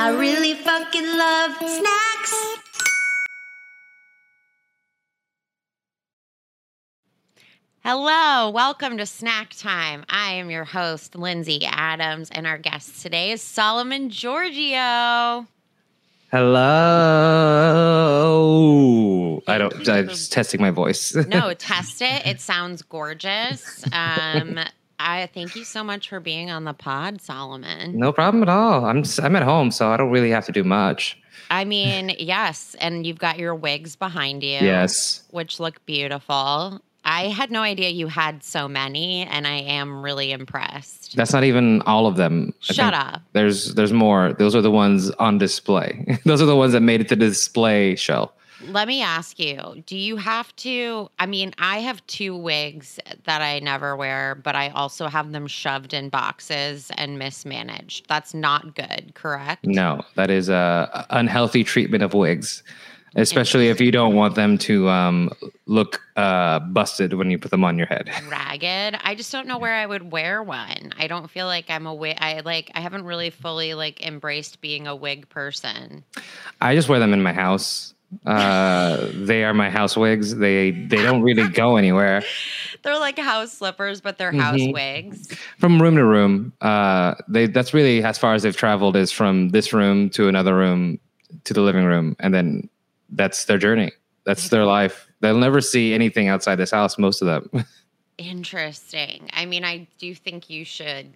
I really fucking love snacks. Hello, welcome to Snack Time. I am your host, Lindsay Adams, and our guest today is Solomon Georgio. Hello. I don't. I'm just testing my voice. No, test it. It sounds gorgeous. Um, I thank you so much for being on the pod, Solomon. no problem at all. I'm I'm at home, so I don't really have to do much. I mean, yes, and you've got your wigs behind you. Yes. Which look beautiful. I had no idea you had so many, and I am really impressed. That's not even all of them. I Shut up. There's there's more. Those are the ones on display. Those are the ones that made it to the display shelf. Let me ask you, do you have to? I mean, I have two wigs that I never wear, but I also have them shoved in boxes and mismanaged. That's not good, correct? No, that is a unhealthy treatment of wigs, especially if you don't want them to um, look uh, busted when you put them on your head. Ragged. I just don't know where I would wear one. I don't feel like I'm a wig. I like. I haven't really fully like embraced being a wig person. I just wear them in my house. Uh, they are my house wigs. They they don't really go anywhere. They're like house slippers, but they're house Mhm. wigs. From room to room, uh, they that's really as far as they've traveled is from this room to another room to the living room, and then that's their journey. That's their life. They'll never see anything outside this house. Most of them. Interesting. I mean, I do think you should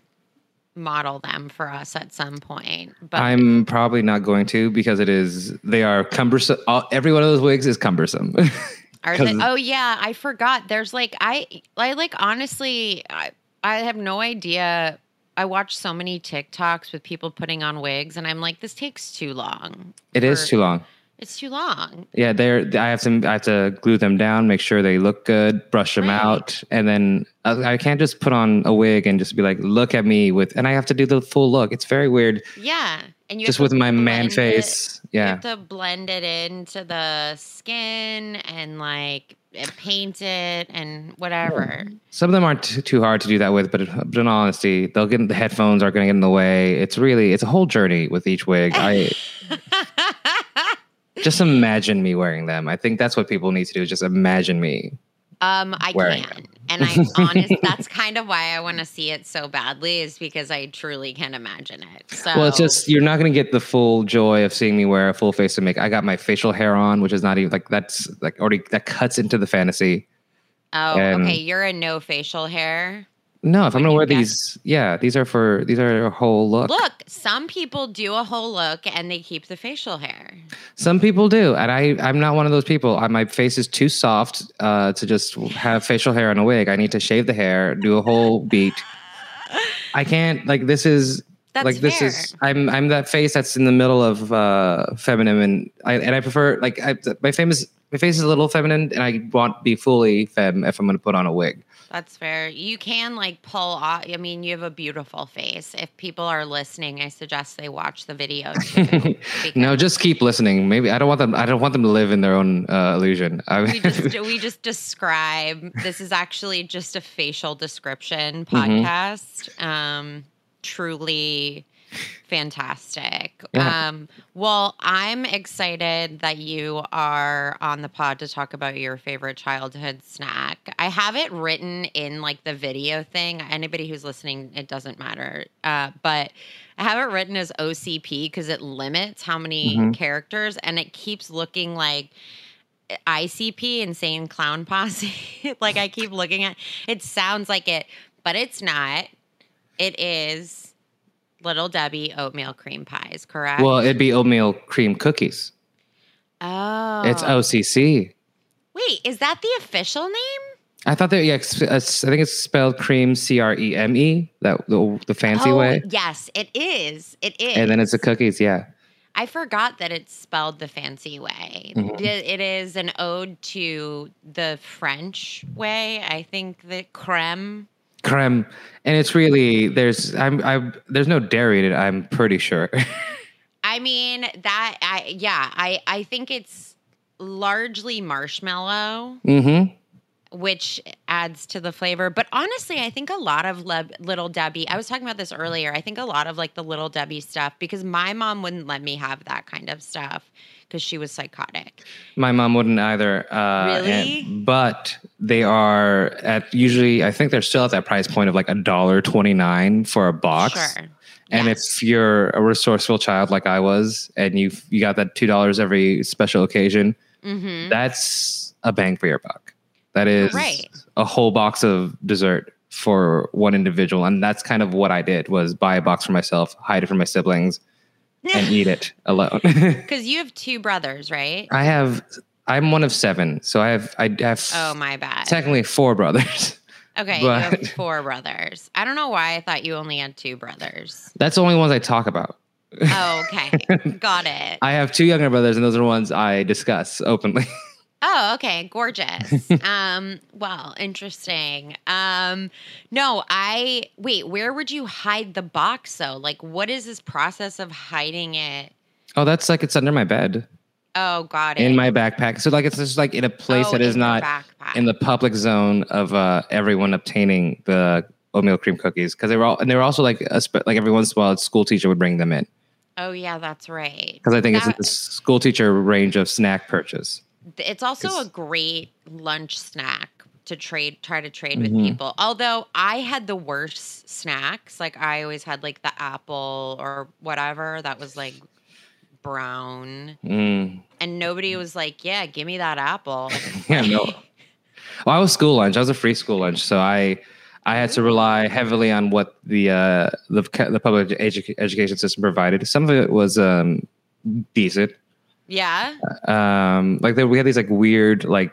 model them for us at some point. But I'm probably not going to because it is they are cumbersome. All, every one of those wigs is cumbersome. Are they, 'Cause- oh yeah, I forgot. There's like I I like honestly I I have no idea. I watch so many TikToks with people putting on wigs and I'm like this takes too long. it is for- too long. It's too long. Yeah, they're. I have to. I have to glue them down, make sure they look good, brush them Right. out, and then I, I can't just put on a wig and just be like, "Look at me!" With and I have to do the full look. It's very weird, Yeah. And you just with my man it- face. You Yeah, have to blend it into the skin and like paint it and whatever. some of them aren't too, too hard to do that with, but, but in all honesty, they'll get the headphones are going to get in the way. It's really it's a whole journey with each wig. I just imagine me wearing them. I think that's what people need to do. Just imagine me. Um, I can. And I honest that's kind of why I want to see it so badly is because I truly can't imagine it. So Well, it's just you're not going to get the full joy of seeing me wear a full face of makeup. I got my facial hair on, which is not even like that's like already that cuts into the fantasy. Oh, and- okay. You're a no facial hair. No, if I'm going to wear these, yeah, these are for these are a whole look. Look, some people do a whole look and they keep the facial hair. Some people do, and I I'm not one of those people. I, my face is too soft uh, to just have facial hair on a wig. I need to shave the hair, do a whole beat. I can't like this is That's like this fair. is I'm I'm that face that's in the middle of uh feminine and I and I prefer like I my famous my face is a little feminine and I want to be fully femme if I'm going to put on a wig. That's fair. You can like pull off. I mean, you have a beautiful face. If people are listening, I suggest they watch the video too. No, just keep listening. Maybe I don't want them I don't want them to live in their own uh, illusion. I we just we just describe. This is actually just a facial description Mm-hmm. podcast. Um, truly fantastic. Yeah. Um, well, I'm excited that you are on the pod to talk about your favorite childhood snack. I have it written in like the video thing. Anybody who's listening, it doesn't matter. Uh, but I have it written as OCP because it limits how many Mhm. characters and it keeps looking like ICP, Insane Clown Posse. like I keep looking at it sounds like it, but it's not. It is Little Debbie oatmeal cream pies, correct? well, it'd be oatmeal cream cookies. oh. It's OCC. Wait, is that the official name? I thought that yeah, I think it's spelled cream C R E M E that the, the fancy oh, way, yes, it is. It is. and then it's the cookies. Yeah, I forgot that it's spelled the fancy way. Mhm. It- it is an ode to the French way. I think the creme. Creme, and it's really there's I'm I there's no dairy in it. I'm pretty sure. I mean that. I yeah. I I think it's largely marshmallow. mm-hmm. which adds to the flavor. But honestly, I think a lot of Le- Little Debbie, I was talking about this earlier. I think a lot of like the Little Debbie stuff, because my mom wouldn't let me have that kind of stuff because she was psychotic. My mom wouldn't either. Uh, Really? and- but they are at usually, I think they're still at that price point of like a dollar twenty nine for a box. Sure. And Yes. if you're a resourceful child like I was, and you you got that two dollars every special occasion, Mhm. that's a bang for your buck. That is Right. a whole box of dessert for one individual, and that's kind of what I did was buy a box for myself, hide it from my siblings, and eat it alone. Because you have two brothers, right? I have I'm one of seven, so I have I have Oh, my bad. technically four brothers. Okay, you have four brothers. I don't know why I thought you only had two brothers. That's the only ones I talk about. Oh, okay. Got it. I have two younger brothers, and those are the ones I discuss openly. Oh, okay. Gorgeous. um, well, interesting. Um, no, I wait, where would you hide the box though? Like what is this process of hiding it? oh, that's like it's under my bed Oh, got it. in my backpack. So like it's just like in a place Oh, that is not backpack. in the public zone of uh, everyone obtaining the oatmeal cream cookies because they were all and they were also like a spe- like every once in a while a school teacher would bring them in Oh yeah, that's right. because I think That- it's the school teacher range of snack purchase. It's also a great lunch snack to trade, try to trade with Mhm. people. Although I had the worst snacks. Like I always had like the apple or whatever that was like brown. Mm. And nobody was like, yeah, give me that apple. Yeah, no. Well, I was school lunch. I was a free school lunch, so I I had to rely heavily on what the uh, the the public edu- education system provided. Some of it was um, decent. Yeah. Um, like there, we had these like weird like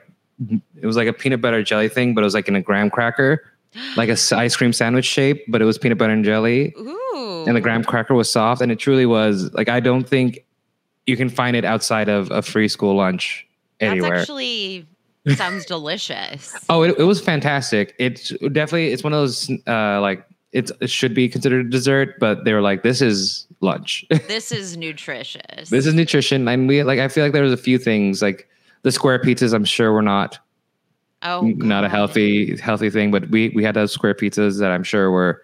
it was like a peanut butter jelly thing, but it was like in a graham cracker, like a s- ice cream sandwich shape, but it was peanut butter and jelly, Ooh. and the graham cracker was soft, and it truly was like I don't think you can find it outside of a free school lunch anywhere. That's actually sounds delicious. Oh, it, it was fantastic. It's definitely it's one of those uh like it's it should be considered a dessert, but they were like, this is lunch. This is nutritious. this is nutrition. And we like I feel like there was a few things like the square pizzas, I'm sure were not oh, not a healthy healthy thing, but we we had those square pizzas that I'm sure were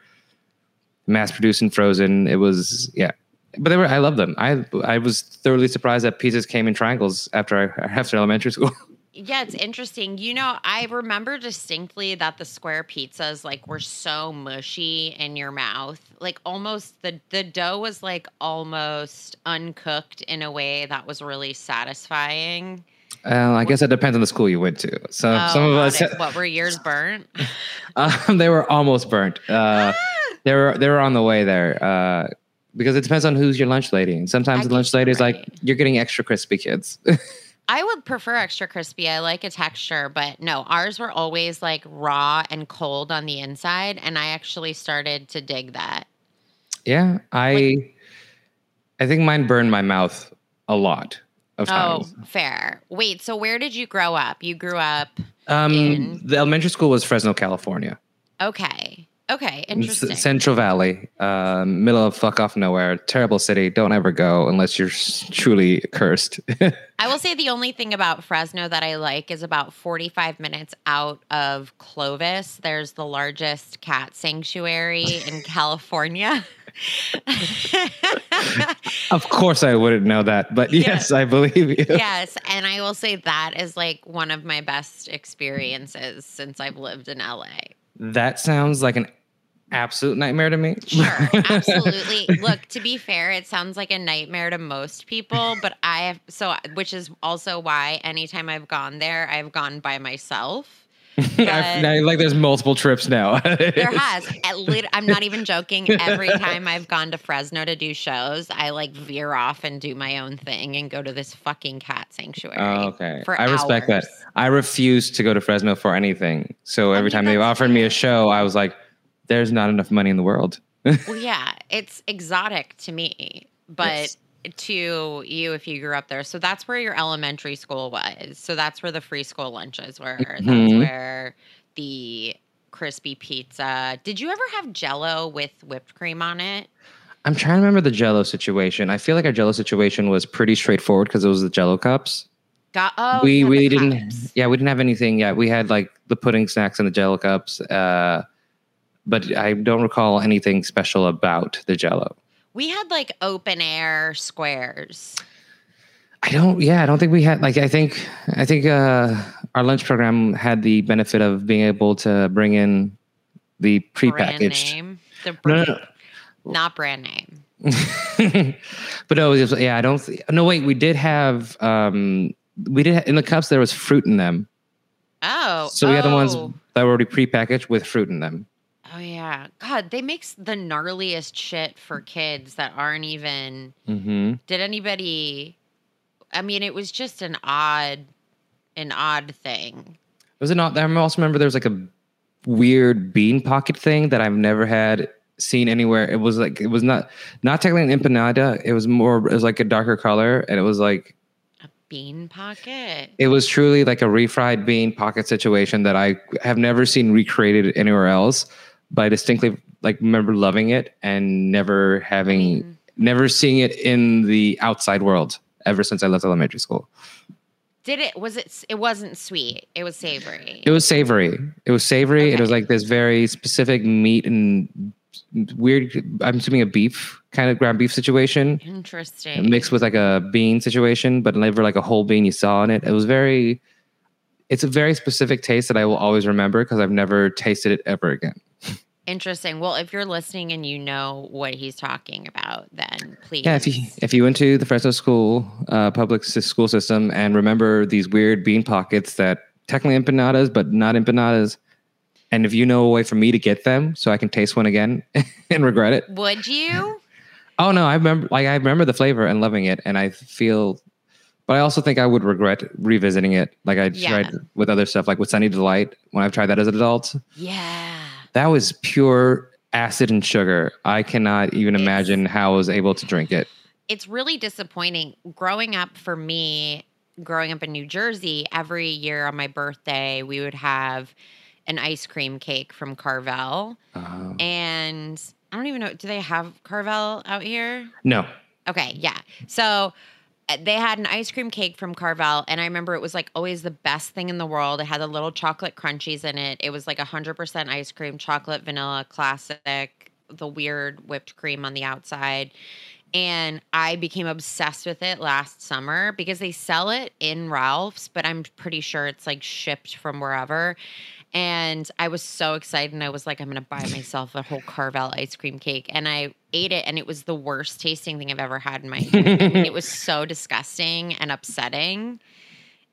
mass produced and frozen. It was yeah. But they were I love them. I I was thoroughly surprised that pizzas came in triangles after I after elementary school. Yeah, it's interesting. You know, I remember distinctly that the square pizzas like were so mushy in your mouth. Like almost the the dough was like almost uncooked in a way that was really satisfying. Uh, I guess it depends on the school you went to. So Oh, some of us it. what were yours burnt? Um, they were almost burnt. Uh, they were they were on the way there uh, because it depends on who's your lunch lady. And sometimes I the lunch lady is you're like, "You're getting extra crispy, kids." I would prefer extra crispy. I like a texture, but no, ours were always like raw and cold on the inside, and I actually started to dig that. yeah, I I think mine burned my mouth a lot of Oh, fair. Wait, so where did you grow up? You grew up um, in- the elementary school was Fresno, California, okay. Okay, S- interesting. Central Valley, um, middle of fuck off nowhere, terrible city. Don't ever go unless you're truly cursed. I will say the only thing about Fresno that I like is about 45 minutes out of Clovis. There's the largest cat sanctuary in California. of course, I wouldn't know that, but Yeah. yes, I believe you. yes, and I will say that is like one of my best experiences since I've lived in LA. That sounds like an absolute nightmare to me. Sure, absolutely. Look, to be fair, it sounds like a nightmare to most people, but I have so which is also why anytime I've gone there, I've gone by myself. I, I- like there's multiple trips now. There has. Lit- I'm not even joking. Every time I've gone to Fresno to do shows, I like veer off and do my own thing and go to this fucking cat sanctuary. Oh, okay. For I respect that. I refuse to go to Fresno for anything. So every mean, time they that's offered me a show, I was like, there's not enough money in the world. Well, yeah, it's exotic to me, but Yes. to you if you grew up there. So that's where your elementary school was. So that's where the free school lunches were. That's Mhm. where the crispy pizza. Did you ever have jello with whipped cream on it? I'm trying to remember the Jello situation. I feel like our Jello situation was pretty straightforward because it was the Jello cups. Got oh we really didn't. Yeah, we didn't have anything. yet we had like the pudding snacks and the Jello cups. Uh, but I don't recall anything special about the Jello. We had like open air squares. I don't. Yeah, I don't think we had. Like, I think. I think uh, our lunch program had the benefit of being able to bring in the prepackaged. Brand name. The No, brand, no, not brand name. but no, it was, yeah, I don't. Th- no, wait, we did have. um We did in the cups. There was fruit in them, Oh. so we had the ones oh. that were already prepackaged with fruit in them. Oh yeah. God, they make s- the gnarliest shit for kids that aren't even hmm did anybody I mean, it was just an odd an odd thing. Was it not? I also remember there was like a weird bean pocket thing that I've never had seen anywhere. It was like it was not not technically an empanada. It was more. It was like a darker color, and it was like A bean pocket. it was truly like a refried bean pocket situation that I have never seen recreated anywhere else. But I distinctly like remember loving it and never having mean, never seeing it in the outside world ever since I left elementary school. did it was it it wasn't sweet. It was savory. It was savory. It was savory. It was like this very specific meat and weird. I'm assuming a beef kind of ground beef situation Interesting. mixed with like a bean situation, but never like a whole bean you saw in it. It was very. It's a very specific taste that I will always remember because I've never tasted it ever again. Interesting. Well, if you're listening and you know what he's talking about, then please. Yeah, if you if you went to the Fresno school uh, public school system and remember these weird bean pockets that technically empanadas but not empanadas, and if you know a way for me to get them so I can taste one again and regret it. Would you? Oh no, I remember like I remember the flavor and loving it, and I feel, but I also think I would regret revisiting it. Like I Yeah. tried with other stuff, like with Sunny Delight when I've tried that as an adult. Yeah. That was pure acid and sugar. I cannot even imagine how I was able to drink it. it's really disappointing. Growing up for me growing up in new jersey every year on my birthday we would have an ice cream cake from carvel. Uh, and i don't even know do they have carvel out here? No, okay yeah. So they had an ice cream cake from Carvel, and I remember it was like always the best thing in the world. It had the little chocolate crunchies in it. It was like 100% ice cream, chocolate, vanilla, classic, the weird whipped cream on the outside. And I became obsessed with it last summer because they sell it in Ralph's, but I'm pretty sure it's like shipped from wherever. And I was so excited. And I was like, I'm going to buy myself a whole Carvel ice cream cake. And I ate it, and it was the worst tasting thing I've ever had in my I mean, it was so disgusting and upsetting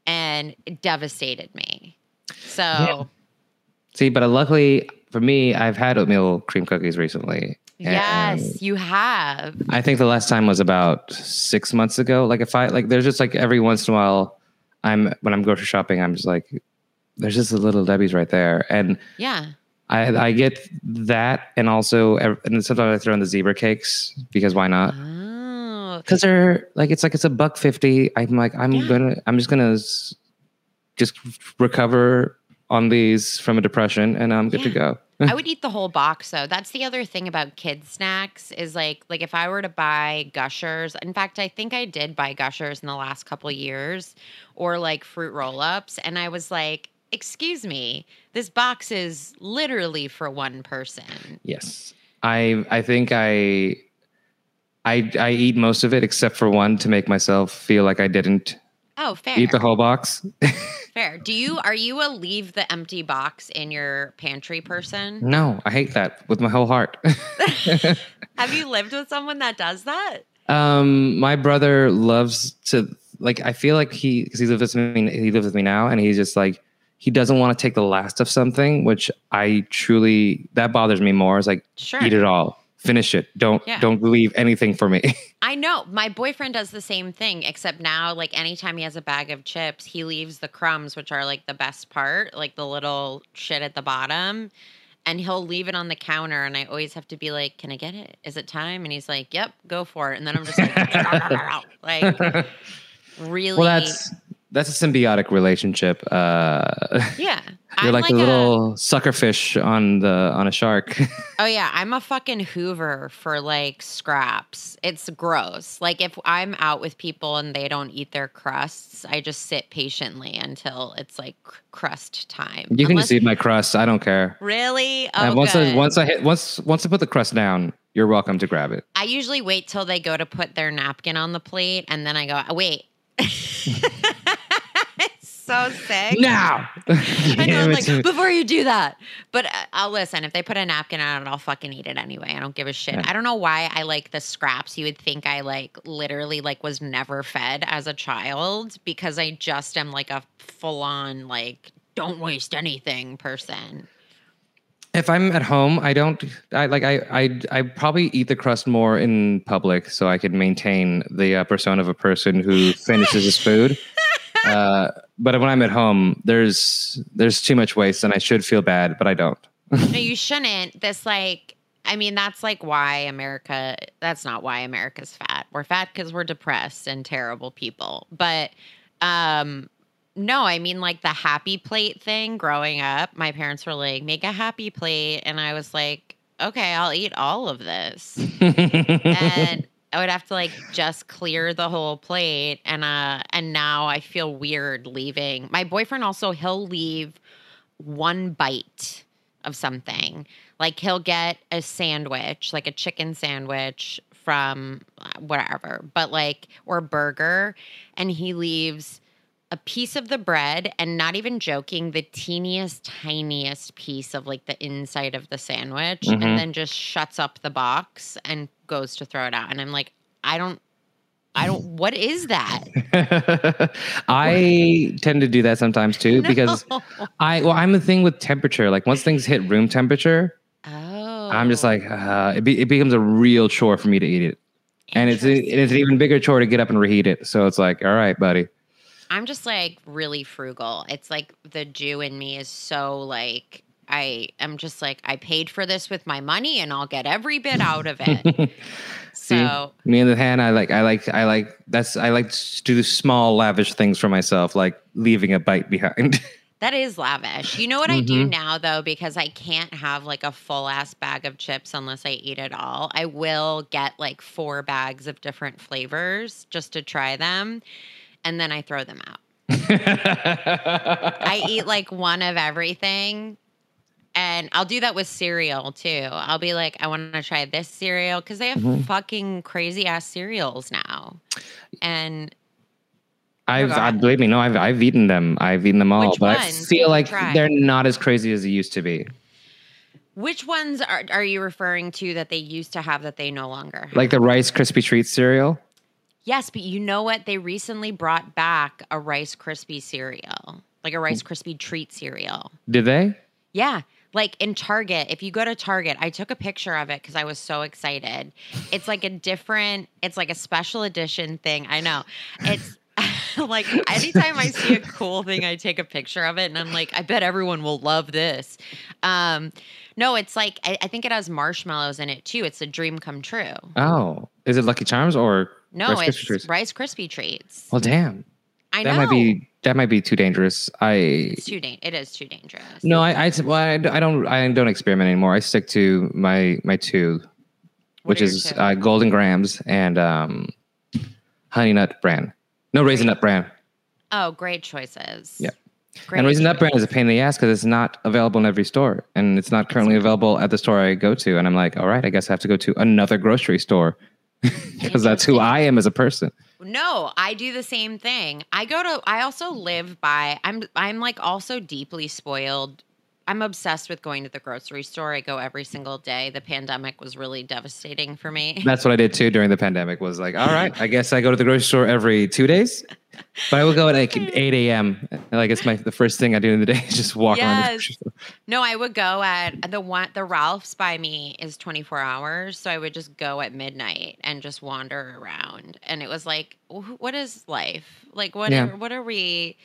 and it devastated me. So, see, but uh, luckily for me, I've had oatmeal cream cookies recently. yes, you have. I think the last time was about six months ago. Like if I like, there's just like every once in a while, I'm when I'm grocery shopping, I'm just like, there's just a little Debbie's right there, and Yeah. I I get that, and also and sometimes I throw in the zebra cakes because why not? Oh, Because they're like it's like it's a buck fifty. I'm like I'm Yeah. gonna I'm just gonna s- just recover on these from a depression, and I'm good to go. I would eat the whole box though. That's the other thing about kid snacks is like like if I were to buy Gushers, in fact, I think I did buy Gushers in the last couple of years or like fruit roll-ups and I was like, "Excuse me, this box is literally for one person." Yes. I I think I I I eat most of it except for one to make myself feel like I didn't Oh, fair. eat the whole box. Fair. Do you are you a leave the empty box in your pantry person? no, I hate that with my whole heart. Have you lived with someone that does that? um my brother loves to like I feel like he cuz he lives with me he lives with me now and he's just like he doesn't want to take the last of something which I truly that bothers me more. It's like Sure. eat it all. Finish it. Don't Yeah. don't leave anything for me. I know. My boyfriend does the same thing, except now, like anytime he has a bag of chips, he leaves the crumbs, which are like the best part, like the little shit at the bottom. And he'll leave it on the counter, and I always have to be like, "Can I get it? Is it time?" And he's like, "Yep, go for it." And then I'm just like, like really, well that's that's a symbiotic relationship. Uh, Yeah. you're I'm like, a little sucker fish on the on a shark. Oh yeah, I'm a fucking Hoover for like scraps. It's gross. Like if I'm out with people and they don't eat their crusts, I just sit patiently until it's like crust time. you can Unless- just eat my crust. I don't care. Really? Oh, and once I, once I hit once once I put the crust down, you're welcome to grab it. I usually wait till they go to put their napkin on the plate, and then I go, "Oh, wait. it's so sick. Now, I know, I'm Give it to me. like, before you do that. But uh, I'll listen. If they put a napkin on it, I'll fucking eat it anyway. I don't give a shit. Yeah. I don't know why I like the scraps. You would think I like literally like was never fed as a child because I just am like a full on like don't waste anything person. If I'm at home, I don't. I like. I. I. I probably eat the crust more in public, so I can maintain the uh, persona of a person who finishes his food. Uh, but when I'm at home, there's there's too much waste, and I should feel bad, but I don't. no, you shouldn't. This like I mean, that's like why America that's not why America's fat. We're fat because we're depressed and terrible people. But um no, I mean like the happy plate thing growing up, my parents were like, make a happy plate. And I was like, okay, I'll eat all of this. and I would have to like just clear the whole plate and uh and now I feel weird leaving. My boyfriend also he'll leave one bite of something. Like he'll get a sandwich, like a chicken sandwich from uh, whatever, but like or burger and he leaves a piece of the bread and not even joking the teeniest tiniest piece of like the inside of the sandwich Mhm. and then just shuts up the box and goes to throw it out and i'm like i don't i don't what is that I tend to do that sometimes too because No. I well I'm the thing with temperature. Like once things hit room temperature, oh I'm just like uh, it, be, it becomes a real chore for me to eat it, and it's it's an even bigger chore to get up and reheat it. So it's like, all right, buddy. I'm just like really frugal. It's like the Jew in me is so like I am just like I paid for this with my money and I'll get every bit out of it. See, so me on the hand, I like I like I like that's I like to do small lavish things for myself, like leaving a bite behind. that is lavish. You know what I do Mhm. now though because I can't have like a full ass bag of chips unless I eat it all. I will get like four bags of different flavors just to try them and then I throw them out. I eat like one of everything. And I'll do that with cereal too. I'll be like, I want to try this cereal because they have Mhm. fucking crazy ass cereals now. And I've I, believe me, no, I've I've eaten them. I've eaten them all, Which but I ones did feel like try? they're not as crazy as they used to be. which ones are, are you referring to that they used to have that they no longer have? Like the Rice Krispie Treat cereal. Yes, but you know what? They recently brought back a Rice Krispie cereal, like a Rice Krispie treat cereal. Did they? Yeah. Like in Target, if you go to Target, I took a picture of it because I was so excited. It's like a different, it's like a special edition thing. I know. It's like anytime I see a cool thing, I take a picture of it and I'm like, I bet everyone will love this. Um, no, it's like, I, I think it has marshmallows in it too. It's a dream come true. Oh, is it Lucky Charms or No, Rice Krispie it's Treats? Rice Krispie treats. Well, damn, I that know. might be that might be too dangerous. I It's too da- It is too dangerous. no, I I, well, I I don't I don't experiment anymore. I stick to my my two, What which is two? uh, Golden Grahams and um, Honey Nut Bran. No Raisin Nut Bran. Oh, great choices. Yeah. Great and Raisin Nut Bran is a pain in the ass because it's not available in every store, and it's not currently available at the store I go to. And I'm like, all right, I guess I have to go to another grocery store because that's who I am as a person. No, I do the same thing. I go to I also live by I'm I'm like also deeply spoiled. I'm obsessed with going to the grocery store. I go every single day. The pandemic was really devastating for me. That's what I did too during the pandemic. Was like, all right, I guess I go to the grocery store every two days, but I will go at like eight a.m. Like it's my the first thing I do in the day is just walk around the Yes. grocery. No, I would go at the one the Ralph's by me is 24 hours, so I would just go at midnight and just wander around. And it was like, what is life? Like what Yeah. are, what are we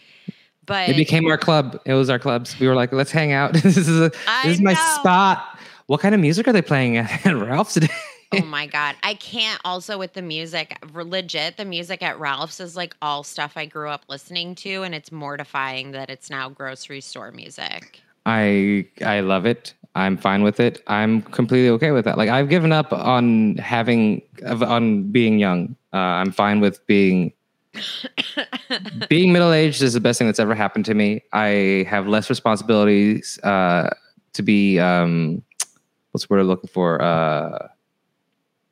but It became our club. It was our clubs. We were like, let's hang out. this is a, this is my know. spot. What kind of music are they playing at, at Ralph's today? Oh my god. I can't also with the music. Legit, the music at Ralph's is like all stuff I grew up listening to and it's mortifying that it's now grocery store music. I I love it. I'm fine with it. I'm completely okay with that. Like I've given up on having on being young. Uh, I'm fine with being being middle aged is the best thing that's ever happened to me. I have less responsibilities uh, to be um, what's the word I'm looking for? Uh,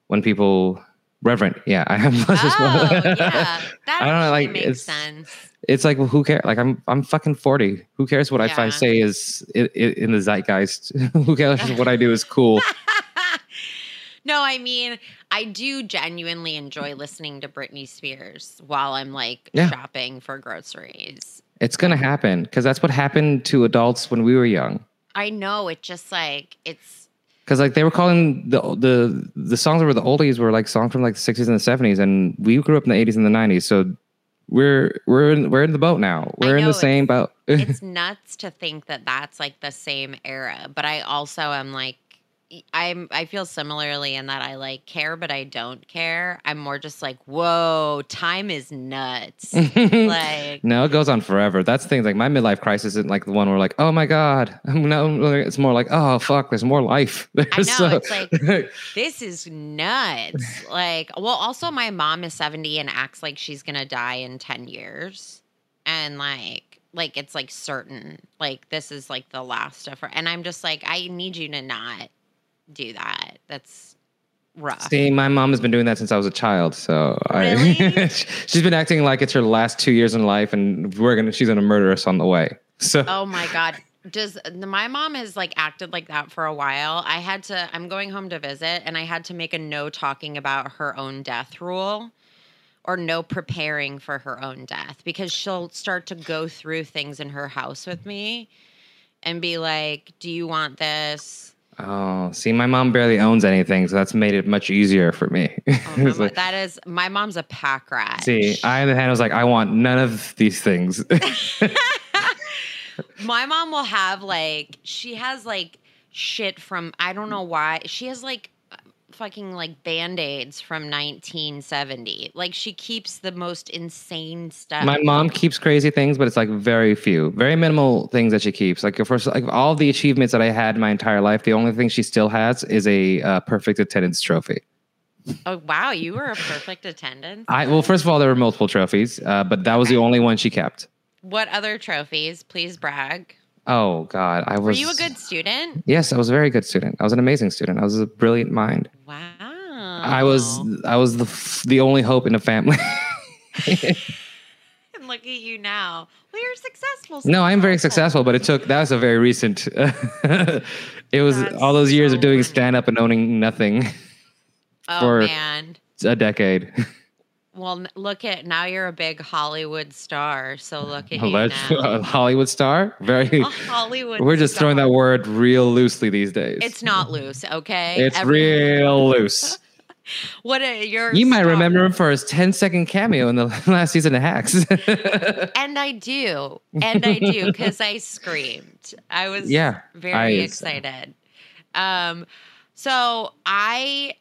when people reverent. Yeah, I have less Oh, responsibilities. yeah. That I don't know, like, makes it's- sense. it's like well, who cares like i'm i'm fucking 40 who cares what Yeah. i say is i i in the zeitgeist who cares what i do is cool no, I mean, I do genuinely enjoy listening to Britney Spears while I'm like Yeah. shopping for groceries. it's gonna happen because that's what happened to adults when we were young I know it just like it's because like they were calling the the the songs that were the oldies were like songs from like the 60s and the 70s and we grew up in the 80s and the 90s so we're we're in, we're in the boat now we're in the same boat it's nuts to think that that's like the same era but i also am like i'm i feel similarly in that i like care but i don't care. I'm more just like whoa time is nuts. Like no it goes on forever. That's the thing like my midlife crisis isn't like the one where like oh my god. No it's more like oh fuck there's more life. I know, So- it's like- this is nuts. Like well also my mom is 70 and acts like she's gonna die in 10 years. And like like it's like certain like this is like the last of her. And i'm just like i need you to not do that that's rough See, my mom has been doing that since I was a child. So Really? I, she's been acting like it's her last two years in life, and we're gonna she's gonna murder us on the way. So oh my god does my mom has like acted like that for a while i had to i'm going home to visit and i had to make a no talking about her own death rule or no preparing for her own death because she'll start to go through things in her house with me and be like do you want this oh, see, my mom barely owns anything, so that's made it much easier for me. oh, like, that is my mom's a pack rat see, I on the hand was like, I want none of these things. my mom will have like she has like shit from I don't know why she has like fucking like band-aids from 1970 like she keeps the most insane stuff. My mom keeps crazy things, but it's like very few, very minimal things that she keeps. Like for like all the achievements that I had my entire life, the only thing she still has is a uh, perfect attendance trophy. oh wow. You were a perfect attendance? I well, first of all, there were multiple trophies, uh, but that was the only one she kept. what other trophies? Please brag Oh God, I was. were you a good student Yes, I was a very good student. I was an amazing student. I was a brilliant mind. wow I was. I was the f- the only hope in the family. and look at you now well you're successful no, I'm very successful. successful, but it took. That was a very recent. it was That's all those years so of doing stand up and owning nothing. oh for- man a decade. Well, look at now you're a big Hollywood star. So look at you now. Hollywood star. Very. A Hollywood. We're just throwing that word real loosely these days. It's not loose, okay? It's real loose. What a, you're. You might stop. remember him for his 10 second cameo in the last season of Hacks. And I do, and I do, because I screamed. I was Yeah, very I- excited. Um, so I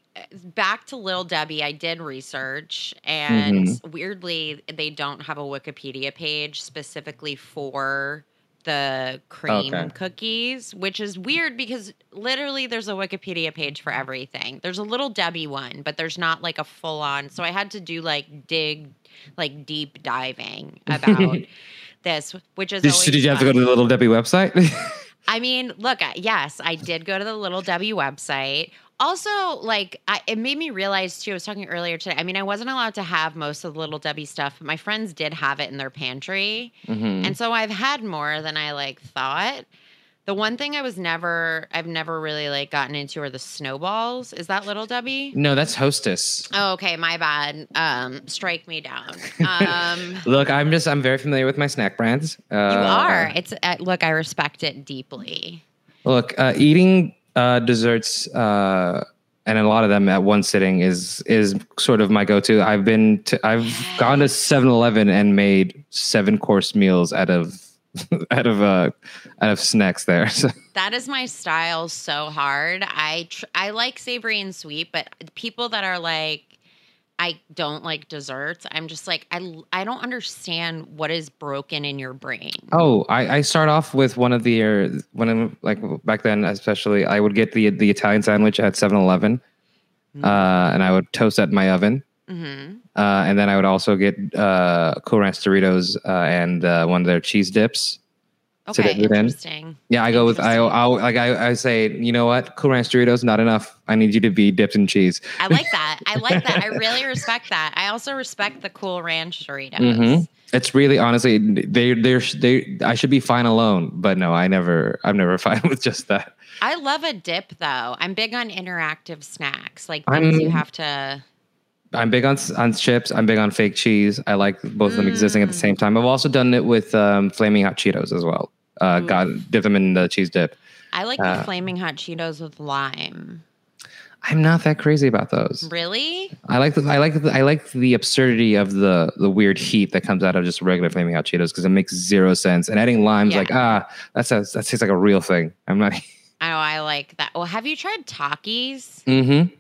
back to Little Debbie. I did research, and Mm-hmm. weirdly, they don't have a Wikipedia page specifically for the cream Okay. cookies, which is weird because literally there's a Wikipedia page for everything. There's a little Debbie one, but there's not like a full on. So I had to do like dig, like deep diving about this, which is did, did you have to go to the Little Debbie website? I mean, look, yes, I did go to the Little Debbie website. Also, like, I, it made me realize too. I was talking earlier today. I mean, I wasn't allowed to have most of the Little Debbie stuff. But my friends did have it in their pantry, Mhm. and so I've had more than I like thought. The one thing I was never, I've never really like gotten into are the snowballs. Is that Little Debbie? No, that's Hostess. Oh, okay, my bad. Um, strike me down. Um, Look, I'm just I'm very familiar with my snack brands. Uh, you are. It's uh, look, I respect it deeply. Look, uh, eating uh, desserts uh, and a lot of them at one sitting is is sort of my go-to. I've been to, I've gone to 7-Eleven and made seven course meals out of out of uh, out of snacks there. So That is my style so hard. I tr- I like savory and sweet, but people that are like I don't like desserts. I'm just like I I don't understand what is broken in your brain. Oh, I, I start off with one of the uh, when I'm like back then, especially I would get the the Italian sandwich at 7-Eleven, Mm. uh, and I would toast that in my oven, hmm uh, and then I would also get uh, Cool Ranch Doritos uh, and uh, one of their cheese dips. Okay, dip it in. interesting. Yeah, I go with I I'll, like I, I say, you know what, Cool Ranch Doritos not enough. I need you to be dipped in cheese. I like that. I like that. I really respect that. I also respect the Cool Ranch Doritos. Mhm. It's really honestly they they they I should be fine alone, but no, I never I'm never fine with just that. I love a dip though. I'm big on interactive snacks, like things you I'm- have to. I'm big on on chips. I'm big on fake cheese. I like both of them existing at the same time. I've also done it with um, flaming hot Cheetos as well. Uh, Ooh. got dip them in the cheese dip. I like Uh, the flaming hot Cheetos with lime. I'm not that crazy about those. Really? I like the I like the, I like the absurdity of the the weird heat that comes out of just regular flaming hot Cheetos because it makes zero sense. And adding lime's Yeah. like ah that's a, that tastes like a real thing. I'm not. I know. I like that. Well, have you tried Takis? mm-hmm.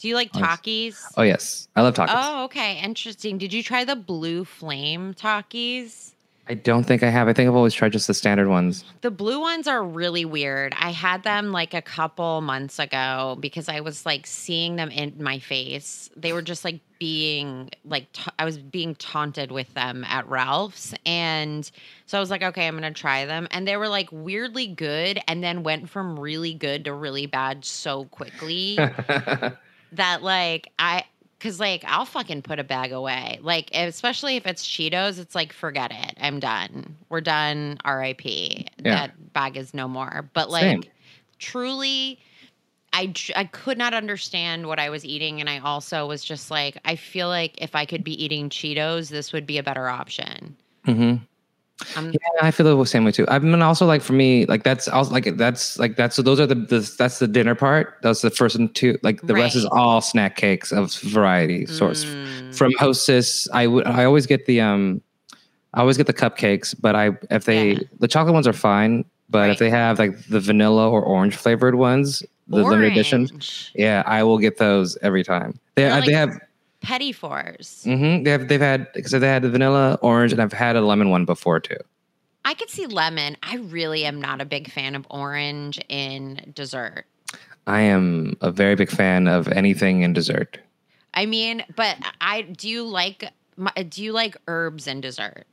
Do you like. Takis? Oh yes, I love tacos. Oh, okay. Interesting. Did you try the blue flame Takis? I don't think I have. I think I've always tried just the standard ones. The blue ones are really weird. I had them like a couple months ago because I was like seeing them in my face. They were just like being like ta- I was being taunted with them at Ralph's and so I was like okay, I'm going to try them and they were like weirdly good and then went from really good to really bad so quickly that like I cuz like I'll fucking put a bag away. Like especially if it's Cheetos, it's like forget it. I'm done. We're done. RIP. Yeah. That bag is no more. But like Same. truly I I could not understand what I was eating and I also was just like I feel like if I could be eating Cheetos, this would be a better option. hmm I'm Yeah, I feel the same way too. I mean, also like for me, like that's also like that's like that's so those are the, the that's the dinner part. That's the first and two. Like the rest is all snack cakes of variety. Mm. From Hostess, I would I always get the um, I always get the cupcakes, but I if they Yeah. the chocolate ones are fine, but Right. if they have like the vanilla or orange flavored ones, the limited editions, Orange. yeah, I will get those every time. They They're uh, they have Petit fours. hmm they have they've had because they had the vanilla, orange, and I've had a lemon one before too. I could see lemon. I really am not a big fan of orange in dessert. I am a very big fan of anything in dessert. I mean, but I do you like do you like herbs in dessert?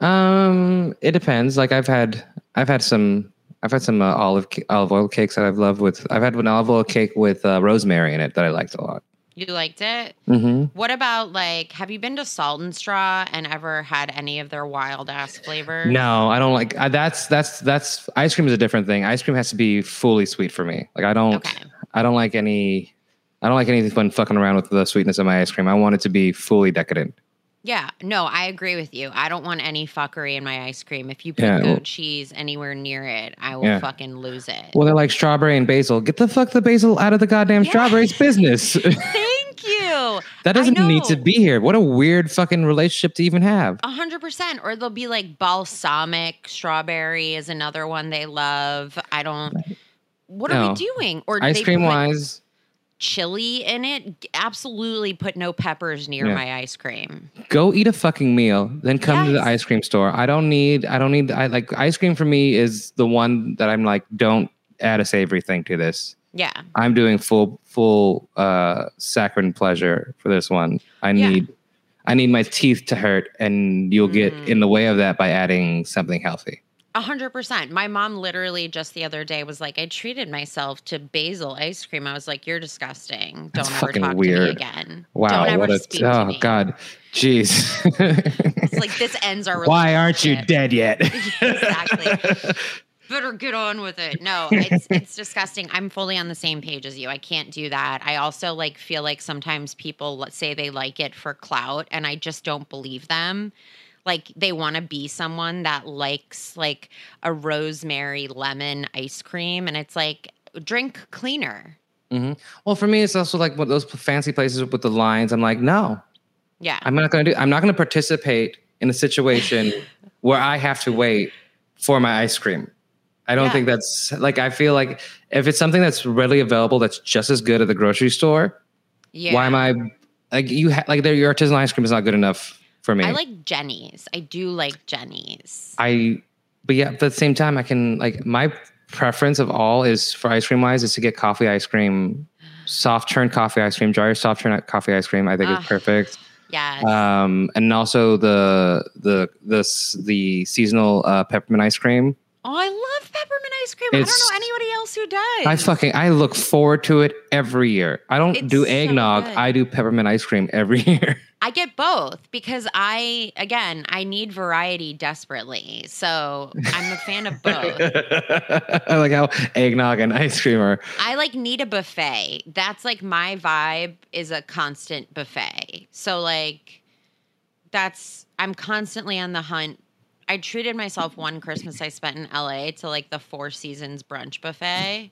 Um, it depends. Like I've had, I've had some, I've had some uh, olive olive oil cakes that I've loved with. I've had an olive oil cake with uh, rosemary in it that I liked a lot. You liked it? Mm-hmm. What about like have you been to Salt and Straw and ever had any of their wild ass flavors? No, I don't like. I, that's that's that's ice cream is a different thing. Ice cream has to be fully sweet for me. Like I don't, Okay. I don't like any. I don't like anything fun fucking around with the sweetness of my ice cream. I want it to be fully decadent. Yeah, no, I agree with you. I don't want any fuckery in my ice cream. If you put Yeah, goat well- cheese anywhere near it, I will Yeah. fucking lose it. Well, they're like strawberry and basil. Get the fuck the basil out of the goddamn strawberries business. Thank you. that doesn't need to be here. What a weird fucking relationship to even have. A hundred percent. Or they'll be like balsamic strawberry is another one they love. I don't. What are we doing? Or Ice cream wise, chili in it. Absolutely, put no peppers near Yeah. my ice cream. go eat a fucking meal, then come to the ice cream store. I don't need. I don't need. I like ice cream for me is the one that I'm like, don't add a savory thing to this. Yeah, I'm doing full full uh saccharine pleasure for this one. I Yeah. need I need my teeth to hurt and you'll get Mm. in the way of that by adding something healthy. A hundred percent. My mom literally just the other day was like, "I treated myself to basil ice cream." I was like, "You're disgusting. Don't ever fucking talk to weird. me again. Wow, Don't ever what a speak to oh me." god. Jeez. It's like this ends our. Why aren't you dead yet? Exactly. Better get on with it. No, it's it's disgusting. I'm fully on the same page as you. I can't do that. I also like feel like sometimes people let's say they like it for clout and I just don't believe them. Like they want to be someone that likes like a rosemary lemon ice cream and it's like drink cleaner. Mm-hmm. well, for me, it's also like of those fancy places with the lines. I'm like, no, Yeah. I'm not going to do. I'm not going to participate in a situation where I have to wait for my ice cream. I don't Yeah. think that's like I feel like if it's something that's readily available that's just as good at the grocery store, Yeah. why am I like you ha- like your artisanal ice cream is not good enough for me. I like Jeni's. I do like Jeni's. I but yeah, at the same time I can like my preference of all is for ice cream wise is to get coffee ice cream, soft churned coffee ice cream, dryer soft churned coffee ice cream. I think Ah. is perfect. yes. Um, and also the the the s- the seasonal uh, peppermint ice cream. oh, I love peppermint ice cream. I don't know anybody else who does. I fucking I look forward to it every year. I don't It's do eggnog. good. I do peppermint ice cream every year. I get both because I, again, I need variety desperately. So I'm a fan of both. I like how eggnog and ice cream are. I like need a buffet. That's like my vibe is a constant buffet. So like that's I'm constantly on the hunt. I treated myself one Christmas I spent in LA to like the Four Seasons brunch buffet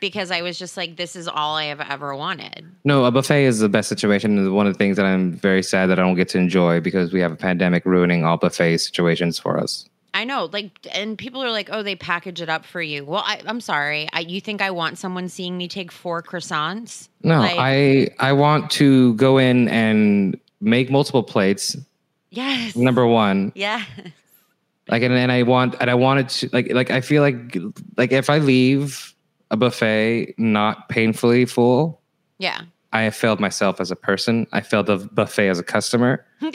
because I was just like this is all I have ever wanted. No, a buffet is the best situation. One of the things that I'm very sad that I don't get to enjoy because we have a pandemic ruining all buffet situations for us. I know, like, and people are like, "Oh, they package it up for you." Well, I, I'm sorry. I, you think I want someone seeing me take four croissants? No, Like- I I want to go in and make multiple plates. Yes. Number one, Yeah. like and, and I want and I wanted to like like I feel like like if I leave a buffet not painfully full, Yeah. I have failed myself as a person. I failed the buffet as a customer. I